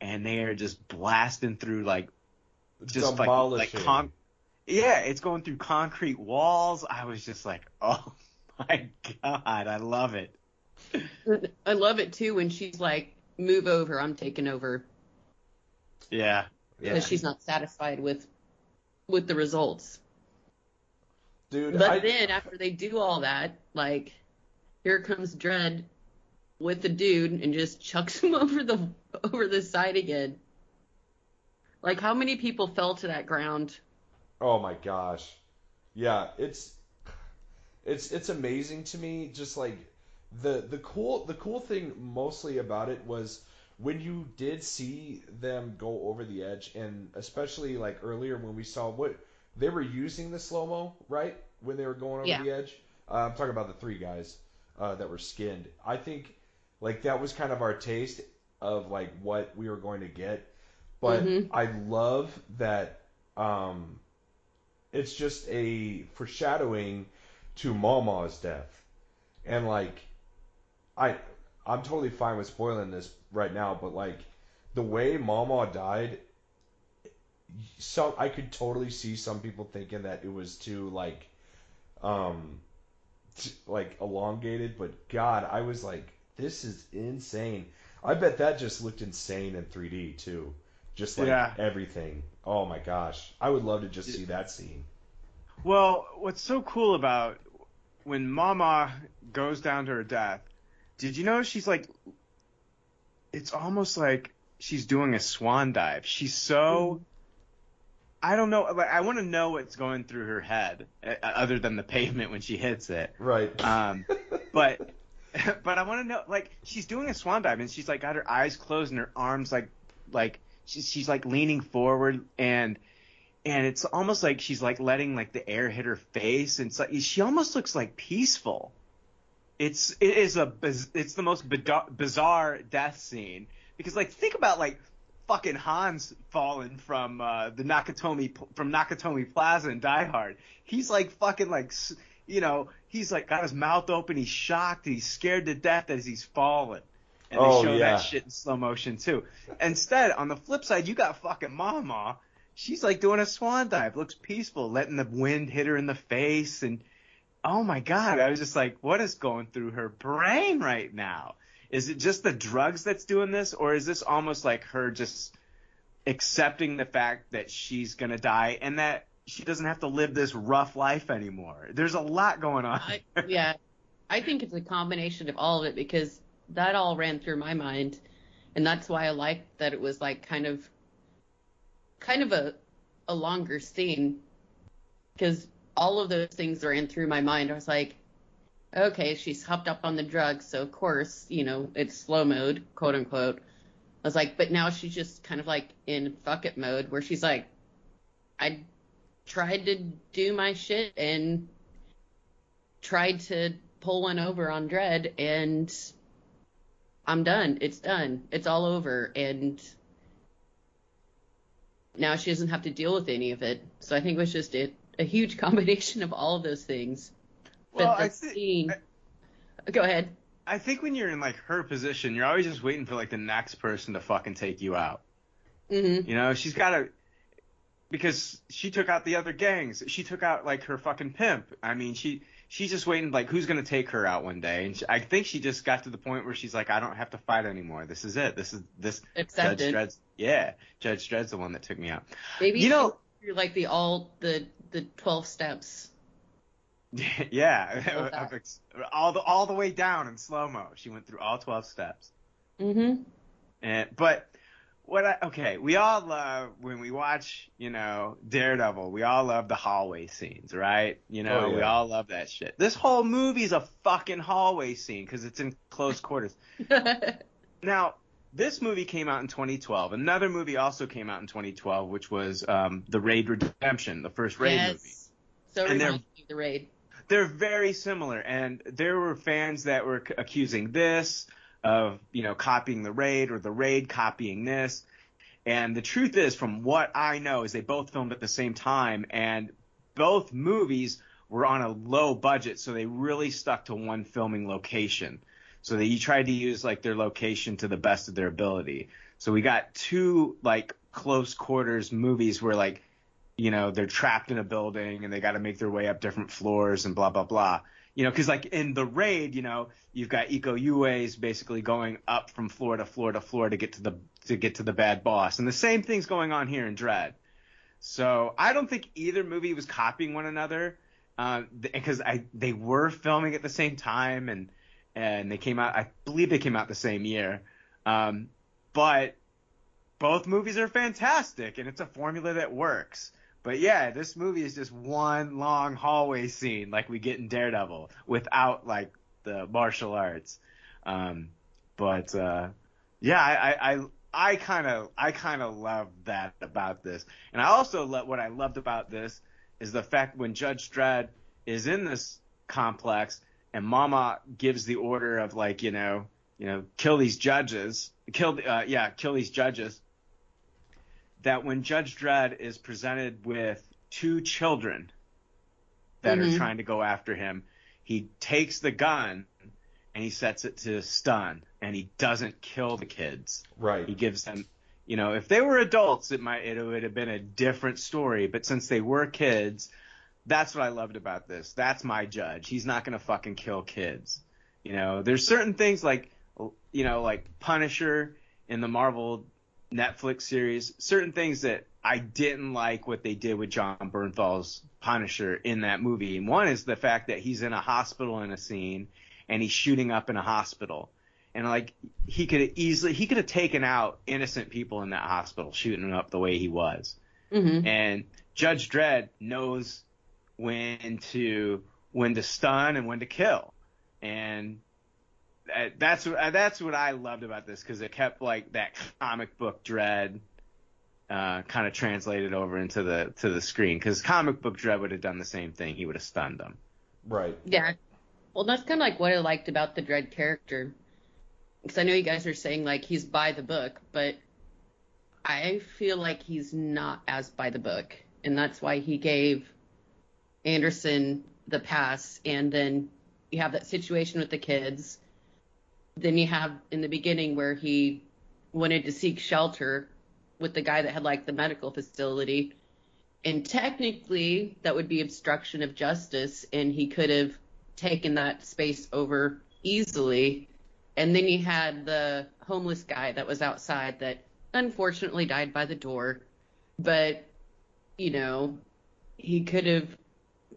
and they are just blasting through like just like like Demolishing. con- yeah, it's going through concrete walls. I was just like, oh my god, I love it. I love it too when she's like, "Move over, I'm taking over," Yeah, Yeah. because she's not satisfied with with the results. Dude, But I, then after they do all that, like, here comes Dredd with the dude and just chucks him over the over the side again. Like, how many people fell to that ground? Oh my gosh. Yeah, it's it's it's amazing to me just like the the cool the cool thing mostly about it was when you did see them go over the edge and especially like earlier when we saw what they were using the slow-mo, right? When they were going over Yeah. the edge. Uh, I'm talking about the three guys uh, that were skinned. I think like that was kind of our taste of like what we were going to get. But Mhm. I love that um, it's just a foreshadowing to Mama's death. And like I I'm totally fine with spoiling this right now, but like the way Mama died some I could totally see some people thinking that it was too like um t- like elongated, but god, I was like this is insane. I bet that just looked insane in 3D too. Just like Yeah. everything. Oh my gosh. I would love to just see that scene. Well, what's so cool about when Mama goes down to her death, did you know she's like, it's almost like she's doing a swan dive. She's so, I don't know, like, I want to know what's going through her head, uh, other than the pavement when she hits it. Right. Um, but, but I want to know, like, she's doing a swan dive and she's like got her eyes closed and her arms like, like she's she's like leaning forward and and it's almost like she's like letting like the air hit her face and so, she almost looks like peaceful. It's it is a it's the most bizarre death scene because like think about like fucking Hans falling from uh, the Nakatomi from Nakatomi Plaza in Die Hard. He's like fucking like you know he's like got his mouth open. He's shocked. He's scared to death as he's falling. And they Oh, show yeah. that shit in slow motion too. Instead, on the flip side, you got fucking Mama. She's like doing a swan dive. Looks peaceful, letting the wind hit her in the face and oh my god, I was just like, what is going through her brain right now? Is it just the drugs that's doing this, or is this almost like her just accepting the fact that she's gonna die and that she doesn't have to live this rough life anymore? There's a lot going on. I, yeah, I think it's a combination of all of it because that all ran through my mind, and that's why I liked that it was like kind of, kind of a, a longer scene, because all of those things ran through my mind. I was like, okay, she's hopped up on the drugs, so of course, you know, it's slow mode, quote unquote. I was like, but now she's just kind of like in fuck it mode, where she's like, I tried to do my shit and tried to pull one over on Dredd, and I'm done. It's done. It's all over, and now she doesn't have to deal with any of it. So I think it was just a, a huge combination of all of those things. But Well, the I thi- scene. Go ahead. I think when you're in like her position, you're always just waiting for like the next person to fucking take you out. hmm You know, she's got to because she took out the other gangs. She took out like her fucking pimp. I mean, she she's just waiting like who's gonna take her out one day. And she, I think she just got to the point where she's like, I don't have to fight anymore. This is it. This is this. Judge Accepted. Dredd's yeah, Judge Dredd's the one that took me out. Maybe You know- you're like the all the the twelve steps. yeah, all the all the way down in slow mo. She went through all twelve steps. mm-hmm And but what I okay, we all love when we watch, you know, Daredevil, we all love the hallway scenes, right? You know, Oh, yeah. we all love that shit. This whole movie's a fucking hallway scene because it's in close quarters. Now, this movie came out in 2012. Another movie also came out in 2012, which was um, The Raid Redemption, the first Raid yes. movie. So And they're- reminds me of the raid. They're very similar, and there were fans that were c- accusing this of, you know, copying the Raid or the Raid copying this. And the truth is, from what I know, is they both filmed at the same time, and both movies were on a low budget, so they really stuck to one filming location. So they tried to use like their location to the best of their ability. So we got two like close quarters movies where like, you know, they're trapped in a building and they got to make their way up different floors and blah blah blah. You know, because like in the raid, you know, you've got Iko Uwais basically going up from floor to floor to floor to get to the to get to the bad boss, and the same thing's going on here in Dredd. So I don't think either movie was copying one another, because I they were filming at the same time and and they came out. I believe they came out the same year, um, but both movies are fantastic and it's a formula that works. But yeah, this movie is just one long hallway scene like we get in Daredevil without like the martial arts. Um, but uh, yeah, I I I kind of I kind of love that about this, and I also love what I loved about this is the fact when Judge Dredd is in this complex and Mama gives the order of like you know you know kill these judges, kill uh, yeah kill these judges. That when Judge Dredd is presented with two children that are Mhm. trying to go after him, he takes the gun and he sets it to stun and he doesn't kill the kids. Right. He gives them, you know, if they were adults, it might it would have been a different story. But since they were kids, that's what I loved about this. That's my judge. He's not gonna fucking kill kids. You know, there's certain things like, you know, like Punisher in the Marvel Netflix series. Certain things that I didn't like what they did with Jon Bernthal's Punisher in that movie. And one is the fact that he's in a hospital in a scene and he's shooting up in a hospital and like he could have easily he could have taken out innocent people in that hospital shooting up the way he was hmm and judge dredd knows when to when to stun and when to kill and that's what that's what i loved about this because it kept like that comic book Dredd uh, kind of translated over into the to the screen because comic book Dredd would have done the same thing. He would have stunned them. Right. Yeah. Well, that's kind of like what I liked about the Dredd character. Because I know you guys are saying like he's by the book, but I feel like he's not as by the book, and that's why he gave Anderson the pass. And then you have that situation with the kids. Then you have in the beginning where he wanted to seek shelter with the guy that had like the medical facility. And technically, that would be obstruction of justice, and he could have taken that space over easily. And then you had the homeless guy that was outside that unfortunately died by the door. But, you know, he could have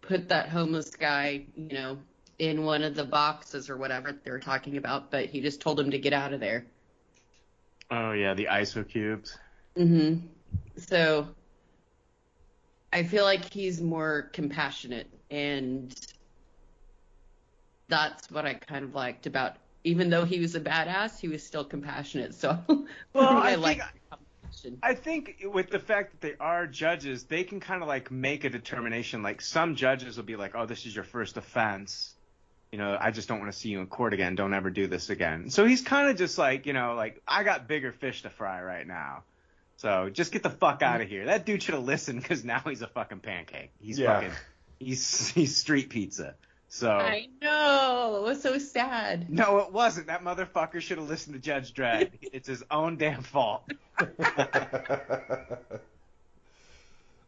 put that homeless guy, you know, in one of the boxes or whatever they were talking about, but he just told him to get out of there. Oh yeah, the ISO cubes. hmm So I feel like he's more compassionate, and that's what I kind of liked about. Even though he was a badass, he was still compassionate. So Well, I, I like. I think with the fact that they are judges, they can kind of like make a determination. Like some judges will be like, "Oh, this is your first offense. You know, I just don't want to see you in court again. Don't ever do this again." So he's kind of just like, you know, like I got bigger fish to fry right now. So just get the fuck out of here. That dude should have listened because now he's a fucking pancake. He's Yeah. fucking, he's he's street pizza. So I know. It was so sad. no, it wasn't. That motherfucker should have listened to Judge Dredd. it's his own damn fault.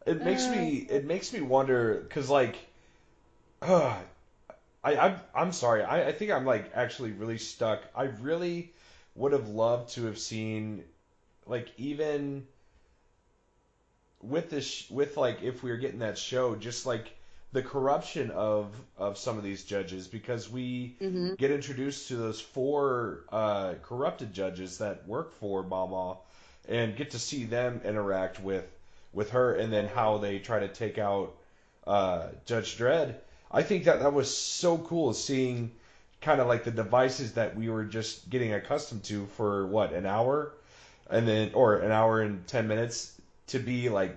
it makes me it makes me wonder because like uh, I I'm, I'm sorry. I, I think I'm like actually really stuck. I really would have loved to have seen like even with this with like if we were getting that show just like the corruption of of some of these judges because we hmm get introduced to those four uh, corrupted judges that work for Mama, and get to see them interact with with her, and then how they try to take out uh, Judge Dredd. I think that that was so cool seeing kind of like the devices that we were just getting accustomed to for what an hour, and then or an hour and ten minutes to be like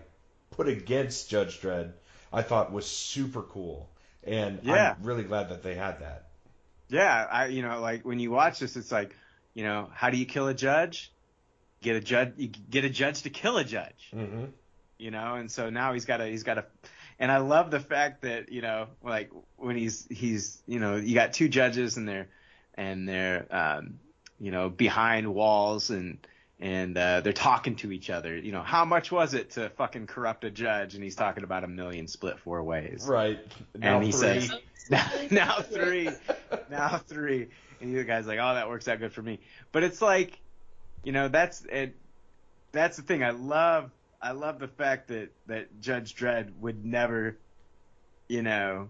put against Judge Dredd. I thought was super cool, and Yeah. I'm really glad that they had that. Yeah, I you know like when you watch this, it's like you know how do you kill a judge? Get a judge, you get a judge to kill a judge, hmm you know. And so now he's got a he's got a, and I love the fact that you know like when he's he's you know you got two judges and they're and they're um, you know behind walls and and uh, they're talking to each other. You know how much was it to fucking corrupt a judge? And he's talking about a million split four ways. Right. Now And he three. says, now, now three, now three, and the guys like, oh, that works out good for me. But it's like, you know, that's it. That's the thing. I love, I love the fact that that Judge Dredd would never, you know,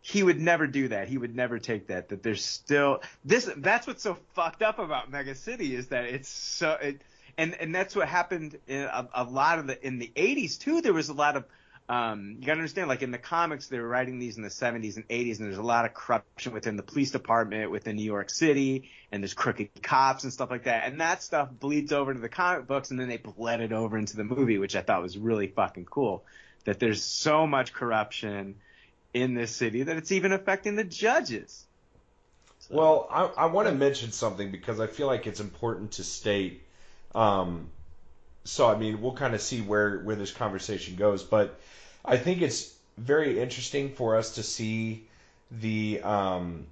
he would never do that. He would never take that. That there's still this. That's what's so fucked up about Mega City is that it's so. It, and and that's what happened in a, a lot of the in the 80s too. There was a lot of um, you gotta understand, like in the comics, they were writing these in the 70s and 80s, and there's a lot of corruption within the police department, within New York City, and there's crooked cops and stuff like that. And that stuff bleeds over to the comic books, and then they bled it over into the movie, which I thought was really fucking cool. That there's so much corruption in this city that it's even affecting the judges. So- Well, I, I want to mention something because I feel like it's important to state. Um, so, I mean, we'll kind of see where, where this conversation goes, but I think it's very interesting for us to see the, um,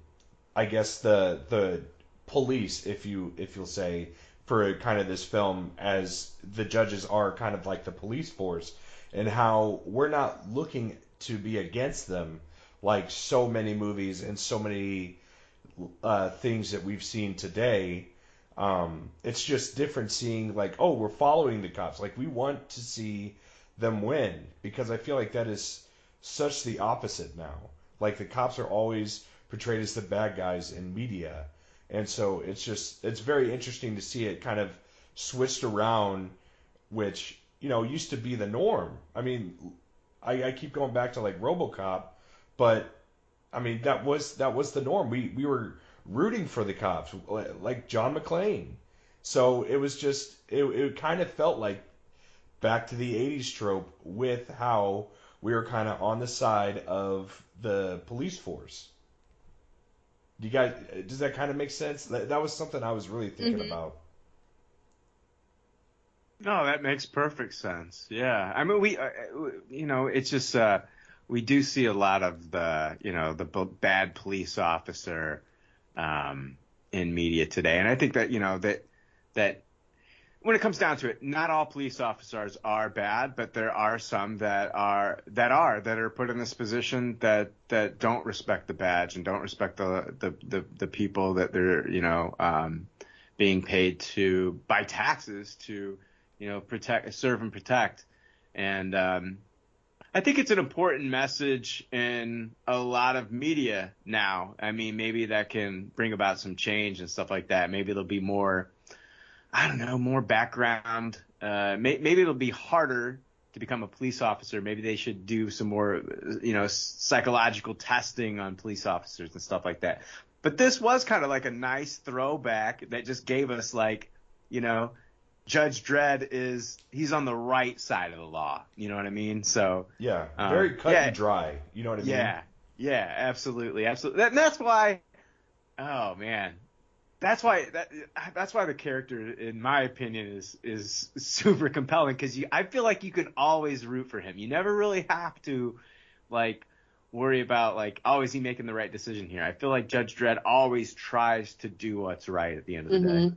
I guess the the police, if you if you'll say, for kind of this film, as the judges are kind of like the police force, and how we're not looking to be against them like so many movies and so many uh, things that we've seen today. Um, it's just different seeing like, oh, we're following the cops. Like we want to see them win because I feel like that is such the opposite now. Like the cops are always portrayed as the bad guys in media, and so it's just it's very interesting to see it kind of switched around, which you know used to be the norm. I mean, I, I keep going back to like RoboCop, but I mean that was that was the norm. We we were rooting for the cops, like John McClane. So it was just it, it kind of felt like back to the 80s trope with how we were kind of on the side of the police force. Do you guys, does that kind of make sense? That, that was something I was really thinking Mhm. about. No, that makes perfect sense. Yeah, I mean, we, uh, uh, you know, it's just uh, we do see a lot of the, you know, the b- bad police officer um, in media today, and I think that you know that that when it comes down to it, not all police officers are bad, but there are some that are that are that are put in this position that that don't respect the badge and don't respect the the the, the people that they're you know um, being paid to by taxes to you know protect serve and protect. And um, I think it's an important message in a lot of media now. I mean, maybe that can bring about some change and stuff like that. Maybe there'll be more, I don't know, more background. Uh, may, maybe it'll be harder to become a police officer. Maybe they should do some more, you know, psychological testing on police officers and stuff like that. But this was kind of like a nice throwback that just gave us like, you know, Judge Dredd is he's on the right side of the law. You know what I mean? So Yeah, Um, very cut yeah. and dry. You know what I mean? yeah, yeah, absolutely, absolutely. That, and that's why. Oh man, that's why that that's why the character, in my opinion, is is super compelling because you I feel like you can always root for him. You never really have to like worry about like oh is he making the right decision here. I feel like Judge Dredd always tries to do what's right at the end of the day.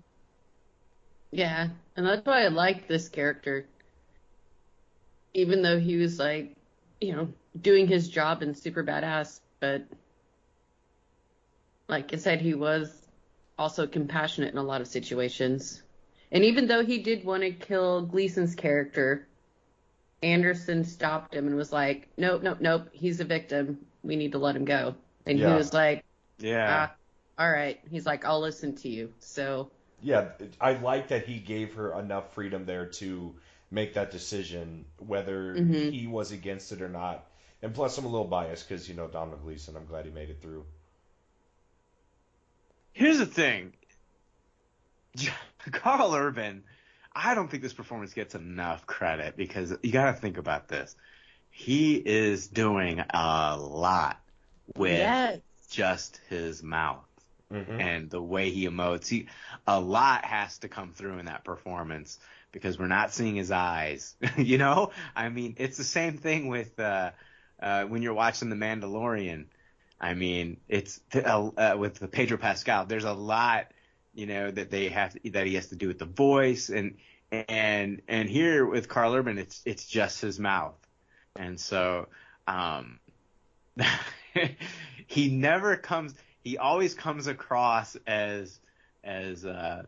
Yeah, and that's why I like this character. Even though he was like, you know, doing his job and super badass, but like I said, he was also compassionate in a lot of situations. And even though he did want to kill Gleeson's character, Anderson stopped him and was like, "Nope, nope, nope. He's a victim. We need to let him go." And Yeah. he was like, Yeah. ah, "All right." He's like, "I'll listen to you." So Yeah, I like that he gave her enough freedom there to make that decision, whether Mhm. he was against it or not. And plus, I'm a little biased because you know Domhnall Gleeson. I'm glad he made it through. Here's the thing. Karl Urban, I don't think this performance gets enough credit because you got to think about this. He is doing a lot with yes. just his mouth Mm-hmm. and the way he emotes. He, a lot has to come through in that performance because we're not seeing his eyes. you know, I mean, it's the same thing with uh, uh, when you're watching The Mandalorian. I mean, it's uh, uh, with the Pedro Pascal. There's a lot, you know, that they have that he has to do with the voice and and and here with Karl Urban, it's it's just his mouth, and so um, he never comes. He always comes across as as uh,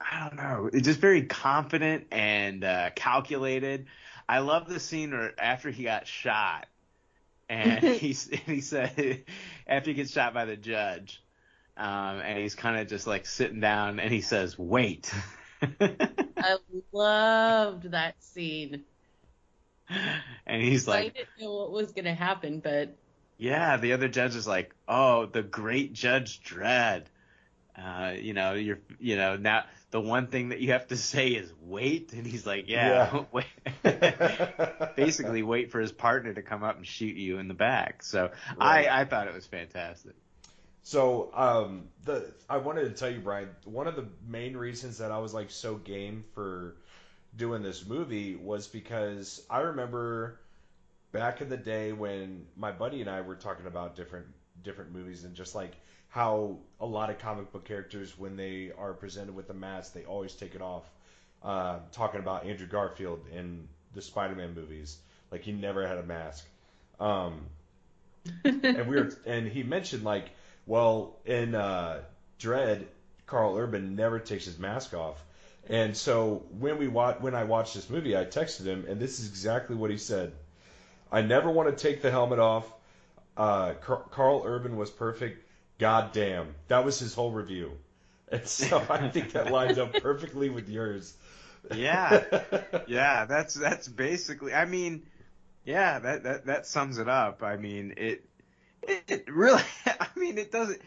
I don't know, just very confident and uh, calculated. I love the scene where after he got shot, and he's he said after he gets shot by the judge, um, and he's kind of just like sitting down, and he says, "Wait." I loved that scene. and he's like, I didn't know what was gonna happen, but Yeah, the other judge is like, "Oh, the great Judge Dredd." Uh, you know, you're, you know, now the one thing that you have to say is wait, and he's like, "Yeah, Yeah. wait." Basically, wait for his partner to come up and shoot you in the back. So Right. I, I thought it was fantastic. So, um, the I wanted to tell you, Brian, one of the main reasons that I was like so game for doing this movie was because I remember back in the day when my buddy and I were talking about different different movies and just like how a lot of comic book characters when they are presented with a mask they always take it off. Uh, talking about Andrew Garfield in the Spider-Man movies, like he never had a mask. Um, and we were and he mentioned like well in uh Dredd Karl Urban never takes his mask off and so when we wa- when i watched this movie i texted him and this is exactly what he said i never want to take the helmet off uh Karl Urban was perfect god damn that was his whole review and so i think that lines up perfectly with yours Yeah, yeah, that's that's basically. I mean, yeah, that that that sums it up. I mean, it it, it really. I mean, it doesn't.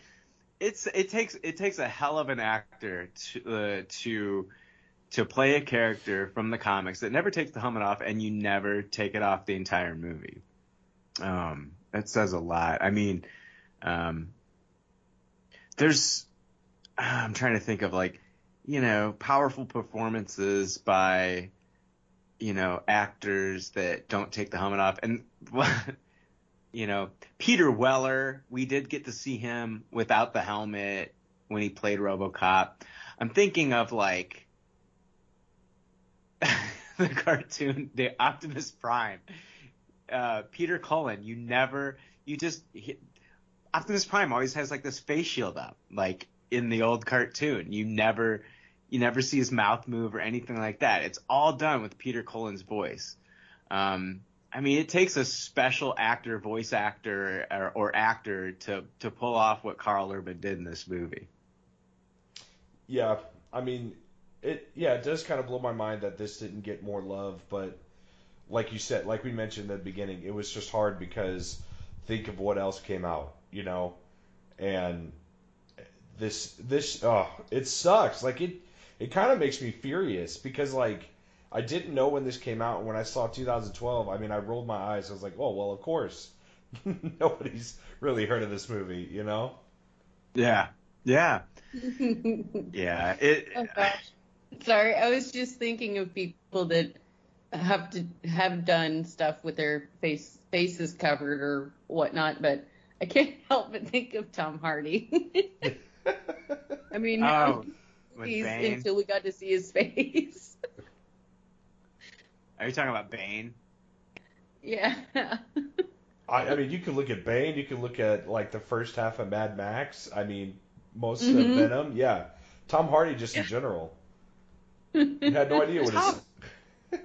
It's it takes it takes a hell of an actor to uh, to to play a character from the comics that never takes the helmet off and you never take it off the entire movie. Um, that says a lot. I mean, um, there's, I'm trying to think of like, you know, powerful performances by, you know, actors that don't take the helmet off. And, you know, Peter Weller, we did get to see him without the helmet when he played Robocop. I'm thinking of like, the cartoon, the Optimus Prime, uh, Peter Cullen. You never, you just he, Optimus Prime always has like this face shield up, like in the old cartoon. You never, you never see his mouth move or anything like that. It's all done with Peter Cullen's voice. Um, I mean, it takes a special actor, voice actor, or, or actor to to pull off what Karl Urban did in this movie. Yeah, I mean, it yeah, it does kind of blow my mind that this didn't get more love, but like you said, like we mentioned at the beginning, it was just hard because think of what else came out, you know, and this this oh, it sucks. Like it it kind of makes me furious because like I didn't know when this came out, and when I saw 2012, I mean, I rolled my eyes. I was like, oh well, of course, nobody's really heard of this movie, you know? Yeah, yeah, yeah. It. Oh gosh. Sorry, I was just thinking of people that have to have done stuff with their face faces covered or whatnot, but I can't help but think of Tom Hardy. I mean, Oh, he's until we got to see his face. Are you talking about Bane? yeah. I, I mean, you can look at Bane, you can look at like the first half of Mad Max. I mean, most of Mhm. Venom, yeah. Tom Hardy just in general. You had no idea what Tom- his.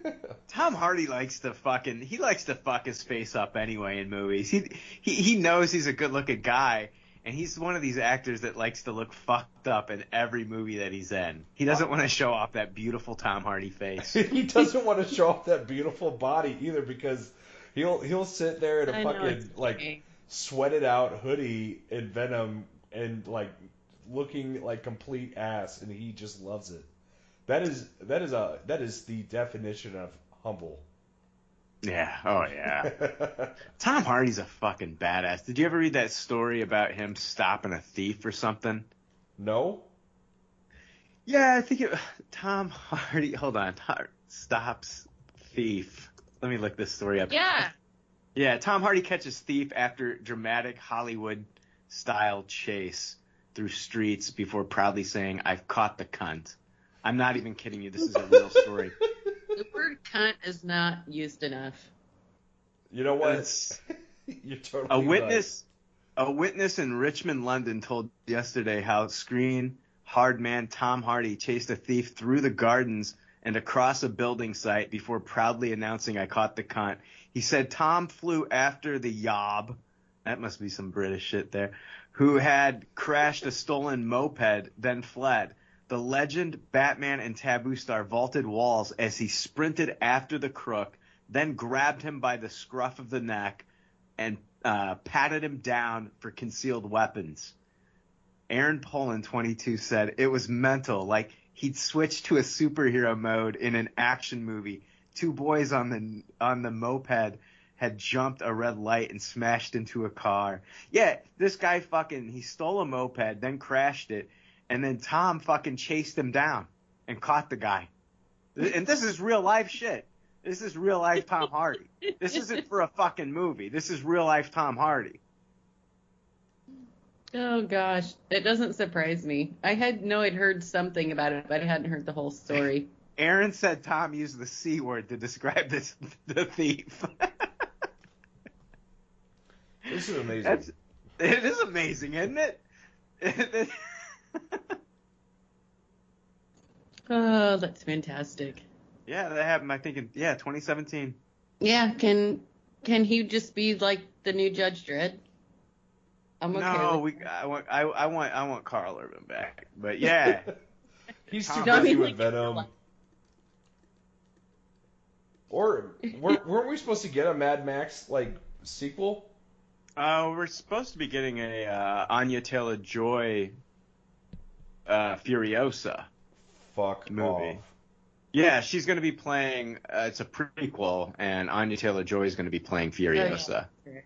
Tom Hardy likes to fucking he likes to fuck his face up anyway in movies. He he he knows he's a good looking guy and he's one of these actors that likes to look fucked up in every movie that he's in. He doesn't want to show off that beautiful Tom Hardy face. he doesn't want to show off that beautiful body either because he'll he'll sit there in a I fucking it's like okay. sweated out hoodie in Venom and like looking like complete ass and he just loves it. That is that is a that is the definition of humble. Yeah, oh yeah. Tom Hardy's a fucking badass. Did you ever read that story about him stopping a thief or something? no? Yeah, I think it. Tom Hardy. Hold on. Har- stops thief. Let me look this story up. Yeah. Yeah, Tom Hardy catches thief after dramatic Hollywood style chase through streets before proudly saying, "I've caught the cunt." I'm not even kidding you. This is a real story. The word cunt is not used enough. You know what? It's- You're totally A right. witness, a witness in Richmond, London, told yesterday how screen hard man Tom Hardy chased a thief through the gardens and across a building site before proudly announcing, "I caught the cunt." He said Tom flew after the yob. That must be some British shit there. Who had crashed a stolen moped, then fled. The legend, Batman, and Taboo star vaulted walls as he sprinted after the crook, then grabbed him by the scruff of the neck and uh, patted him down for concealed weapons. Aaron Poland, 22, said it was mental, like he'd switched to a superhero mode in an action movie. Two boys on the on the moped had jumped a red light and smashed into a car. Yeah, this guy fucking he stole a moped, then crashed it, and then Tom fucking chased him down and caught the guy. And this is real life shit. This is real life Tom Hardy. This isn't for a fucking movie. This is real life Tom Hardy. Oh gosh, it doesn't surprise me. I had know I'd heard something about it, but I hadn't heard the whole story. Aaron said Tom used the C word to describe this the thief. This is amazing. That's it is amazing, isn't it? Oh, that's fantastic. yeah, that happened. I think in yeah, 2017. Yeah, can can he just be like the new Judge Dredd? I'm okay no, with we I want I, I want I want Karl Urban back. But yeah, He's too No, busy with like, Venom. Or weren't weren't we supposed to get a Mad Max like sequel? uh, we're supposed to be getting a uh, Anya Taylor Joy uh, Furiosa. Fuck Movie. off. Yeah, she's going to be playing. Uh, it's a prequel, and Anya Taylor Joy is going to be playing Furiosa. Oh, yeah.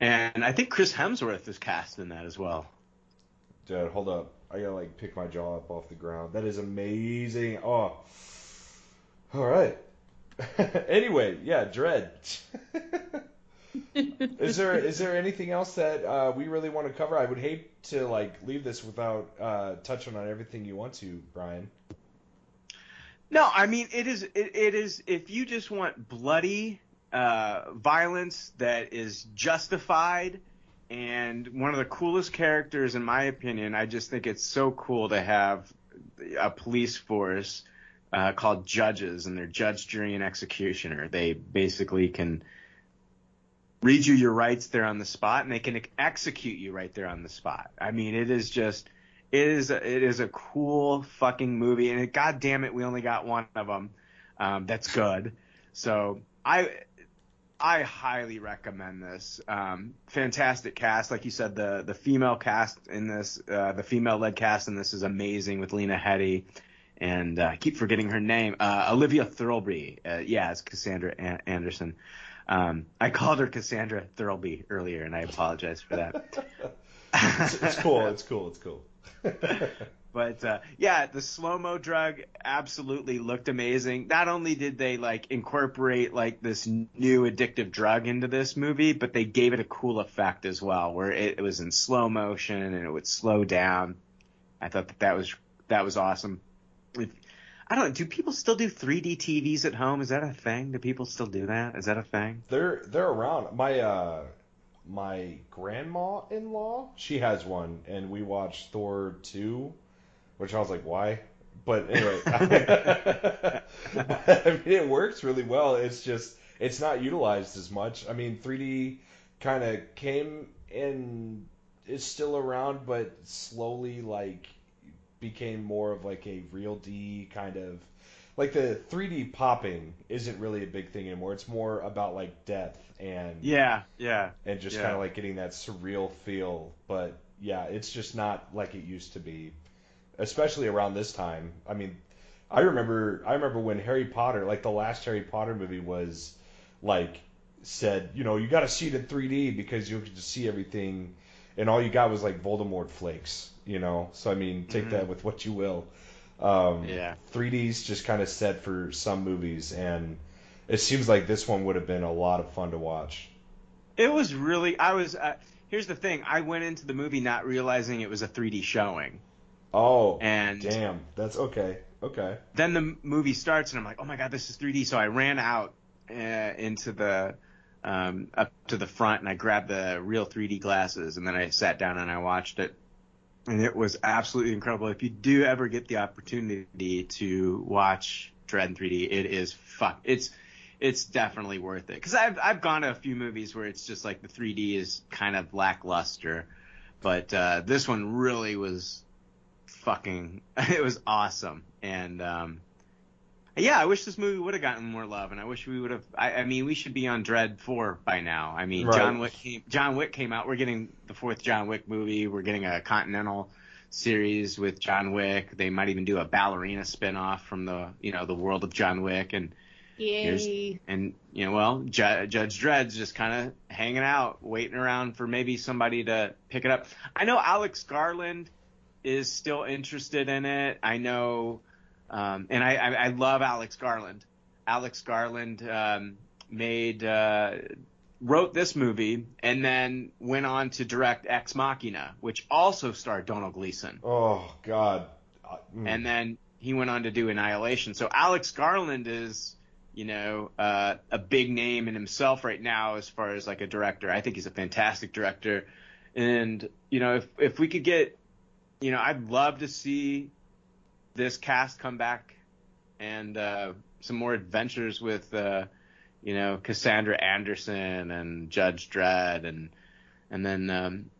And I think Chris Hemsworth is cast in that as well. Dude, hold up. I gotta like pick my jaw up off the ground. That is amazing. Oh. All right. anyway, yeah, Dredd. is there is there anything else that uh, we really want to cover? I would hate to like leave this without uh, touching on everything you want to, Brian. No, I mean it is. It, it is. If you just want bloody uh, violence that is justified and one of the coolest characters, in my opinion, I just think it's so cool to have a police force uh, called judges, and they're judge, jury, and executioner. They basically can read you your rights there on the spot, and they can execute you right there on the spot. I mean, it is just it is a, it is a cool fucking movie, and it, god damn it, we only got one of them. Um, that's good. So I I highly recommend this. Um, fantastic cast, like you said, the the female cast in this, uh, the female led cast in this is amazing with Lena Headey, and uh, I keep forgetting her name, uh, Olivia Thirlby. Uh, yeah, it's Cassandra An- Anderson. Um, I called her Cassandra Thirlby earlier, and I apologize for that. it's, it's cool. It's cool. It's cool. But uh, yeah, the slow mo drug absolutely looked amazing. Not only did they like incorporate like this new addictive drug into this movie, but they gave it a cool effect as well, where it, it was in slow motion and it would slow down. I thought that that was that was awesome. If, I don't know. Do people still do 3D TVs at home? Is that a thing? Do people still do that? Is that a thing? They're they're around. My uh my grandma in law, she has one, and we watched Thor two which I was like, why? But anyway, I mean, it works really well. It's just it's not utilized as much. I mean, 3D kind of came and is still around, but slowly like became more of like a real D kind of like the 3D popping isn't really a big thing anymore. It's more about like depth and yeah, yeah, and just yeah. kind of like getting that surreal feel. But yeah, it's just not like it used to be especially around this time. I mean, I remember I remember when Harry Potter, like the last Harry Potter movie was like said, you know, you got to see it in 3D because you can just see everything and all you got was like Voldemort flakes, you know. So I mean, take Mhm. that with what you will. Um, yeah. 3D's just kind of set for some movies, and it seems like this one would have been a lot of fun to watch. It was really. I was. Uh, here's the thing. I went into the movie not realizing it was a 3D showing, Oh, and damn, that's okay. Okay. then the movie starts, and I'm like, oh my god, this is 3D. So I ran out uh, into the um, up to the front, and I grabbed the real 3D glasses, and then I sat down and I watched it, and it was absolutely incredible. If you do ever get the opportunity to watch Dredd in 3D, it is fuck. It's it's definitely worth it because I've I've gone to a few movies where it's just like the 3D is kind of lackluster, but uh, this one really was fucking it was awesome and um yeah i wish this movie would have gotten more love and i wish we would have I, I mean we should be on Dredd 4 by now i mean Right. john wick came john wick came out we're getting the fourth john wick movie we're getting a continental series with john wick they might even do a ballerina spin-off from the you know the world of john wick and Yay. and you know, well, Ju- Judge Dredd's just kind of hanging out, waiting around for maybe somebody to pick it up. I know Alex Garland is still interested in it. I know, um, and I, I, I love Alex Garland. Alex Garland um, made uh, wrote this movie and then went on to direct Ex Machina, which also starred Domhnall Gleeson Oh God. Uh, mm. and then he went on to do Annihilation. So Alex Garland is, you know, uh, a big name in himself right now as far as like a director. I think he's a fantastic director, and you know, if if we could get, you know, I'd love to see this cast come back and uh, some more adventures with, uh, you know, Cassandra Anderson and Judge Dredd and and then um,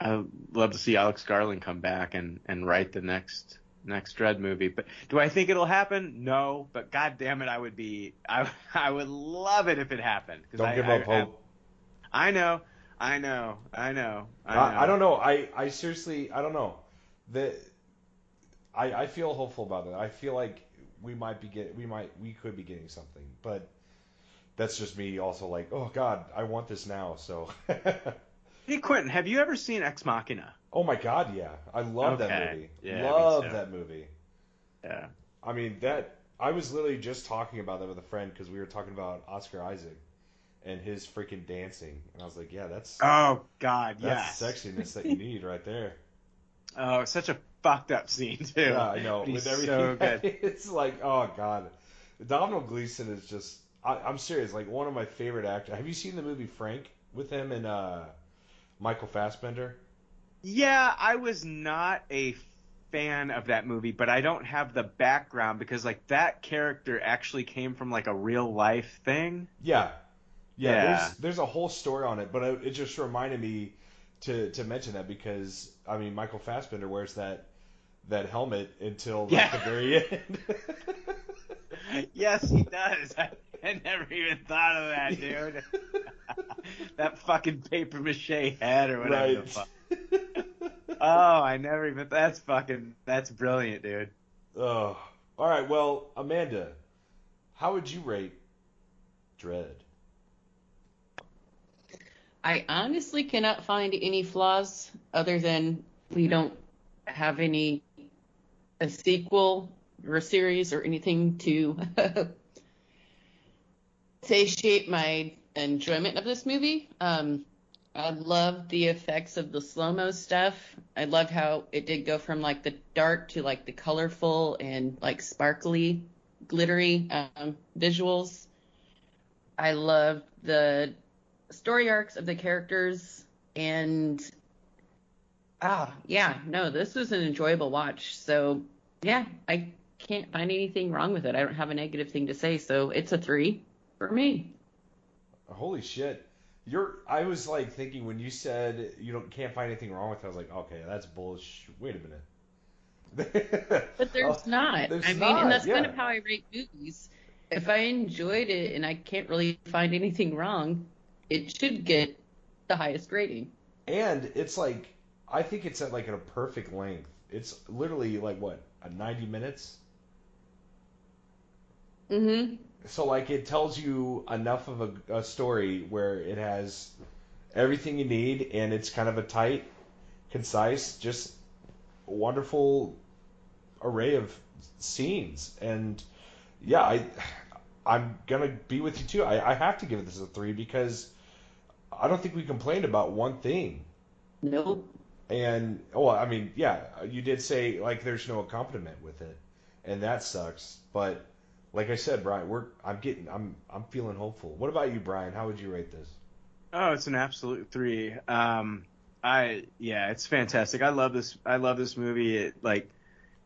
I'd love to see Alex Garland come back and, and write the next next Dredd movie. But do I think it'll happen? No. But God damn it, I would be I I would love it if it happened. Don't I, give I, up hope. I, I know, I know, I know, I know. I, I don't know. I, I seriously I don't know. The I, I feel hopeful about that. I feel like we might be get we might we could be getting something, but that's just me also like, oh God, I want this now. So, Hey Quentin, have you ever seen Ex Machina? oh my God, yeah, I love that movie. Yeah, me love too. that movie. Yeah. I mean that I was literally just talking about that with a friend because we were talking about Oscar Isaac and his freaking dancing, and I was like, yeah, that's Oh God, that's yes. sexiness that you need right there. Oh, such a fucked up scene too. Yeah, I know. But he's With everything, so good. it's like, oh god, Domhnall Gleeson is just. I, I'm serious. Like one of my favorite actors. Have you seen the movie Frank with him and uh, Michael Fassbender? Yeah, I was not a fan of that movie, but I don't have the background because like that character actually came from like a real life thing. Yeah, yeah. Yeah. There's there's a whole story on it, but it just reminded me to to mention that because I mean Michael Fassbender wears that that helmet until like, Yeah. the very end. yes, he does. I, I never even thought of that, dude. that fucking paper mache head or whatever the right. fuck. Oh, I never even. That's fucking. That's brilliant, dude. Oh, all right. Well, Amanda, how would you rate Dredd? I honestly cannot find any flaws other than we don't have any a sequel or a series or anything to satiate my enjoyment of this movie. Um, I love the effects of the slow mo stuff. I love how it did go from like the dark to like the colorful and like sparkly, glittery um, visuals. I love the story arcs of the characters and ah yeah no this was an enjoyable watch so yeah i can't find anything wrong with it i don't have a negative thing to say so it's a three for me Holy shit. You're I was like thinking when you said you don't can't find anything wrong with it, I was like, okay, that's bullshit. Wait a minute. but there's not there's i mean not, and that's kind of how i rate movies if i enjoyed it and i can't really find anything wrong it should get the highest rating And it's like I think it's at like at a perfect length. It's literally like what, a 90 minutes? mm-hmm So like it tells you enough of a, a story where it has everything you need and it's kind of a tight, concise, just wonderful array of scenes. And yeah, I I'm gonna be with you too. I, I have to give this a three because I don't think we complained about one thing. nope And oh, I mean, yeah, you did say like there's no accompaniment with it, and that sucks. But like I said, Brian, we're I'm getting I'm I'm feeling hopeful. What about you, Brian? How would you rate this? Oh, it's an absolute three. Um, I yeah, it's fantastic. I love this. I love this movie. It like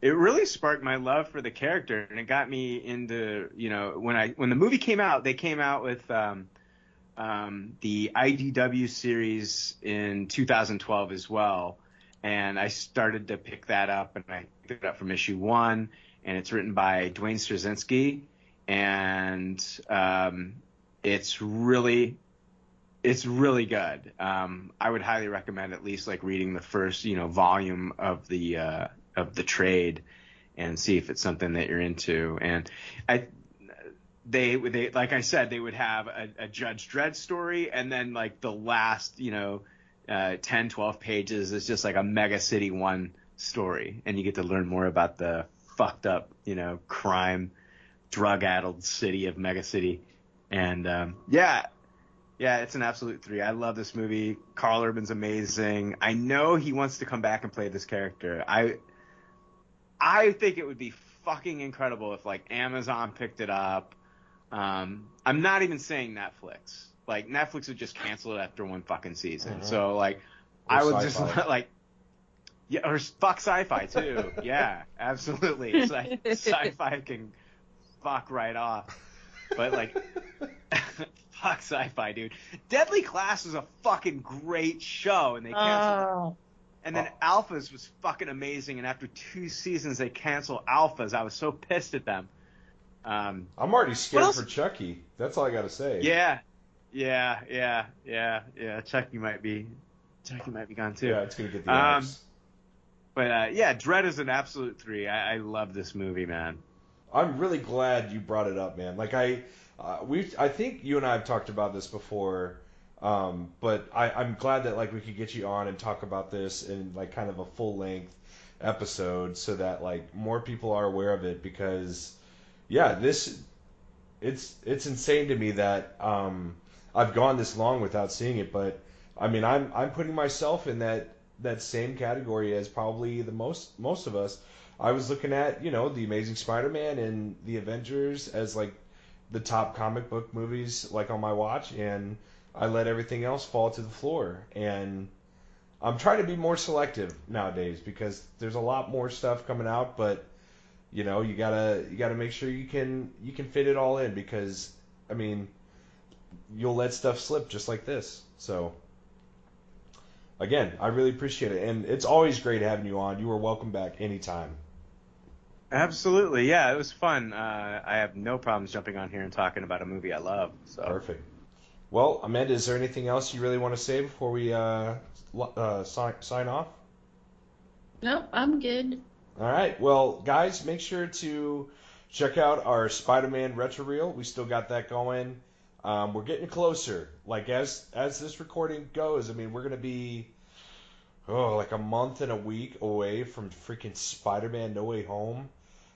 it really sparked my love for the character, and it got me into you know when I when the movie came out, they came out with um, um, the IDW series in 2012 as well, and I started to pick that up, and I picked it up from issue one, and it's written by Duane Swierczynski, and um, it's really it's really good. Um, I would highly recommend at least like reading the first, you know, volume of the uh, of the trade and see if it's something that you're into. And I, they they like I said, they would have a, a Judge Dredd story, and then like the last, you know, uh, 10, 12 pages is just like a Mega City One story, and you get to learn more about the fucked up, you know, crime, drug-addled city of Mega City. And um, yeah, yeah, it's an absolute three. I love this movie. Karl Urban's amazing. I know he wants to come back and play this character. I I think it would be fucking incredible if like Amazon picked it up. Um, I'm not even saying Netflix. Like Netflix would just cancel it after one fucking season. Mhm. So like Or I would just Syfy. like yeah, or fuck Syfy too. yeah, absolutely. It's like Syfy can fuck right off. But like fuck Syfy, dude. Deadly Class was a fucking great show, and they canceled. it. oh And then Alphas was fucking amazing, and after two seasons they canceled Alphas. I was so pissed at them. Um, I'm already scared for Chucky. That's all I gotta say. yeah, yeah, yeah, yeah, yeah. Chucky might be, Chucky might be gone too. Yeah, it's gonna get the Um. But uh, yeah, Dredd is an absolute three. I, I love this movie, man. I'm really glad you brought it up, man. Like I, uh, we, I think you and I have talked about this before, um, but I, I'm glad that like we could get you on and talk about this in like kind of a full length episode, so that like more people are aware of it. Because, yeah, this, it's it's insane to me that um, I've gone this long without seeing it, but I mean I'm I'm putting myself in that that same category as probably the most most of us. I was looking at, you know, the Amazing Spider-Man and the Avengers as like the top comic book movies like on my watch and I let everything else fall to the floor and I'm trying to be more selective nowadays because there's a lot more stuff coming out but you know, you got to you got to make sure you can you can fit it all in because I mean, you'll let stuff slip just like this. So again, I really appreciate it, and it's always great having you on. You are welcome back anytime. Absolutely, yeah, it was fun. Uh, I have no problems jumping on here and talking about a movie I love. So perfect. Well, Amanda, is there anything else you really want to say before we uh, uh, sign, sign off? Nope, I'm good. All right. Well, guys, make sure to check out our Spider-Man retro reel. We still got that going. Um, we're getting closer. Like as as this recording goes, I mean, we're gonna be oh like a month and a week away from freaking Spider-Man No Way Home.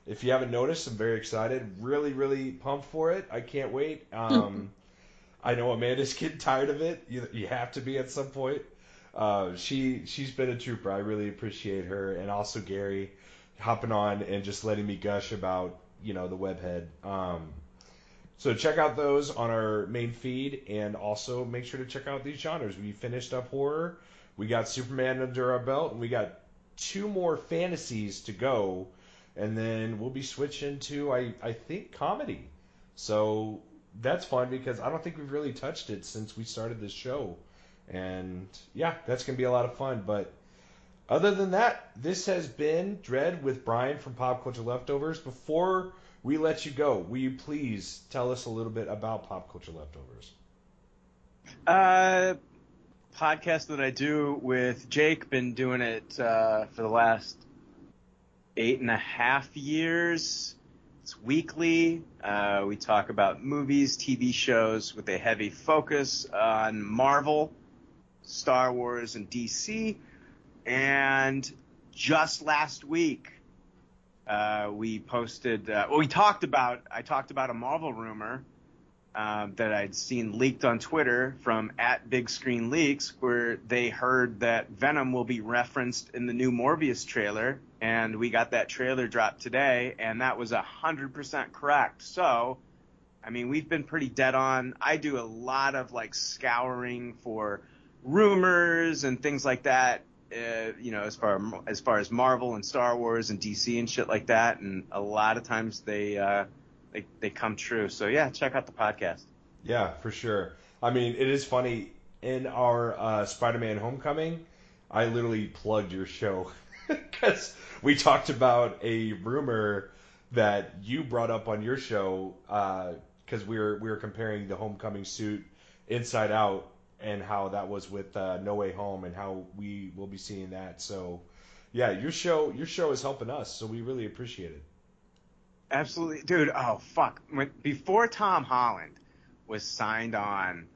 If you haven't noticed, I'm very excited. Really, really pumped for it. I can't wait. Um, I know Amanda's getting tired of it. You you have to be at some point. Uh, she she's been a trooper. I really appreciate her, and also Gary hopping on and just letting me gush about you know the webhead. Um, so check out those on our main feed, and also make sure to check out these genres. We finished up horror, we got Superman under our belt, and we got two more fantasies to go, and then we'll be switching to I I think comedy. So that's fun because I don't think we've really touched it since we started this show, and yeah, that's gonna be a lot of fun. But other than that, this has been Dredd with Brian from Pop Culture Leftovers. Before we let you go, will you please tell us a little bit about Pop Culture Leftovers? Uh, podcast that I do with Jake. Been doing it uh, for the last eight and a half years. It's weekly. Uh, we talk about movies, TV shows with a heavy focus on Marvel, Star Wars, and DC. And just last week, uh, we posted, uh, well, we talked about, I talked about a Marvel rumor um, that I'd seen leaked on Twitter from at Big Screen Leaks, where they heard that Venom will be referenced in the new Morbius trailer, and we got that trailer dropped today, and that was a hundred percent correct. So, I mean, we've been pretty dead on. I do a lot of like scouring for rumors and things like that uh, you know, as far as far as Marvel and Star Wars and DC and shit like that, and a lot of times they uh, they they come true. So yeah, check out the podcast. Yeah, for sure. I mean, it is funny in our uh, Spider-Man Homecoming. I literally plugged your show because we talked about a rumor that you brought up on your show because uh, we were we were comparing the Homecoming suit inside out and how that was with uh, No Way Home and how we will be seeing that. So, yeah, your show your show is helping us, so we really appreciate it. Absolutely, dude. Oh fuck! When, before Tom Holland was signed on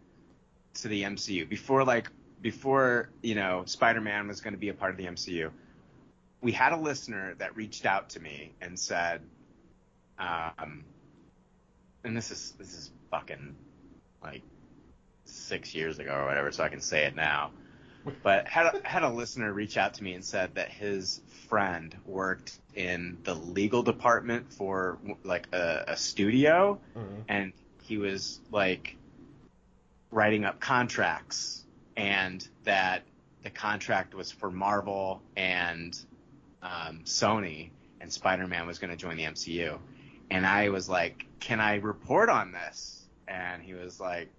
to the MCU, before like before you know Spider Man was going to be a part of the MCU, we had a listener that reached out to me and said, um, and this is this is fucking like six years ago or whatever, so I can say it now. But had a, had a listener reach out to me and said that his friend worked in the legal department for like a, a studio, mm-hmm. and he was like writing up contracts, and that the contract was for Marvel and um, Sony, and Spider-Man was going to join the MCU. And I was like, "Can I report on this?" And he was like,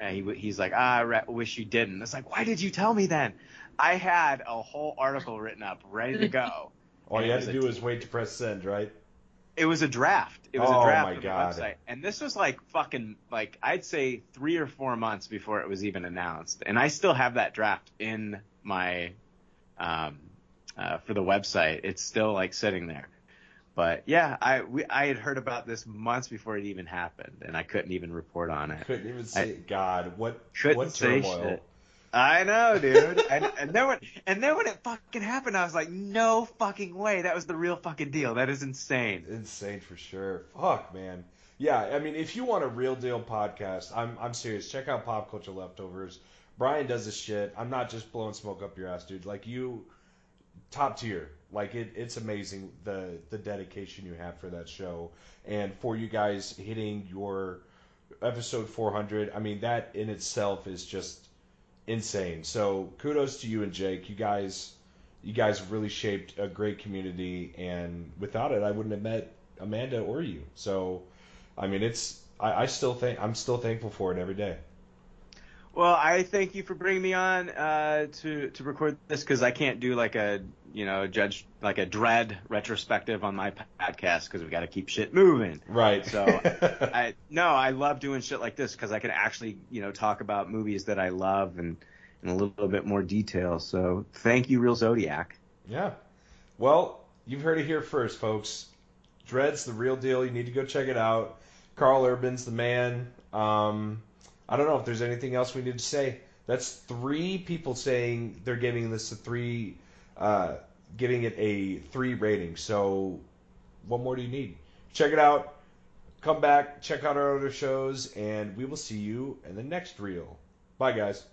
and he, he's like, ah, I re- wish you didn't. It's like, why did you tell me then? I had a whole article written up, ready to go. All you had to do was wait to press send, right? It was a draft. It was oh a draft of God. the website, and this was like fucking like I'd say three or four months before it was even announced, and I still have that draft in my um, uh, for the website. It's still like sitting there. But yeah, I we, I had heard about this months before it even happened, and I couldn't even report on it. Couldn't even say God. What what turmoil. I know, dude. and, and then when and then when it fucking happened, I was like, no fucking way. That was the real fucking deal. That is insane. Insane for sure. Fuck, man. Yeah, I mean, if you want a real deal podcast, I'm I'm serious. Check out Pop Culture Leftovers. Brian does this shit. I'm not just blowing smoke up your ass, dude. Like you, top tier. Like it, it's amazing the the dedication you have for that show, and for you guys hitting your episode 400. I mean, that in itself is just insane. So kudos to you and Jake. You guys, you guys really shaped a great community, and without it, I wouldn't have met Amanda or you. So, I mean, it's I, I still think I'm still thankful for it every day. Well, I thank you for bringing me on uh, to to record this because I can't do like a you know judge like a Dredd retrospective on my podcast because we got to keep shit moving. Right. So I no, I love doing shit like this because I can actually you know talk about movies that I love and in a little bit more detail. So thank you, Real Zodiac. Yeah. Well, you've heard it here first, folks. Dredd's the real deal. You need to go check it out. Karl Urban's the man. Um, I don't know if there's anything else we need to say. That's three people saying they're giving this a three, uh, giving it a three rating. So, what more do you need? Check it out. Come back, check out our other shows, and we will see you in the next reel. Bye, guys.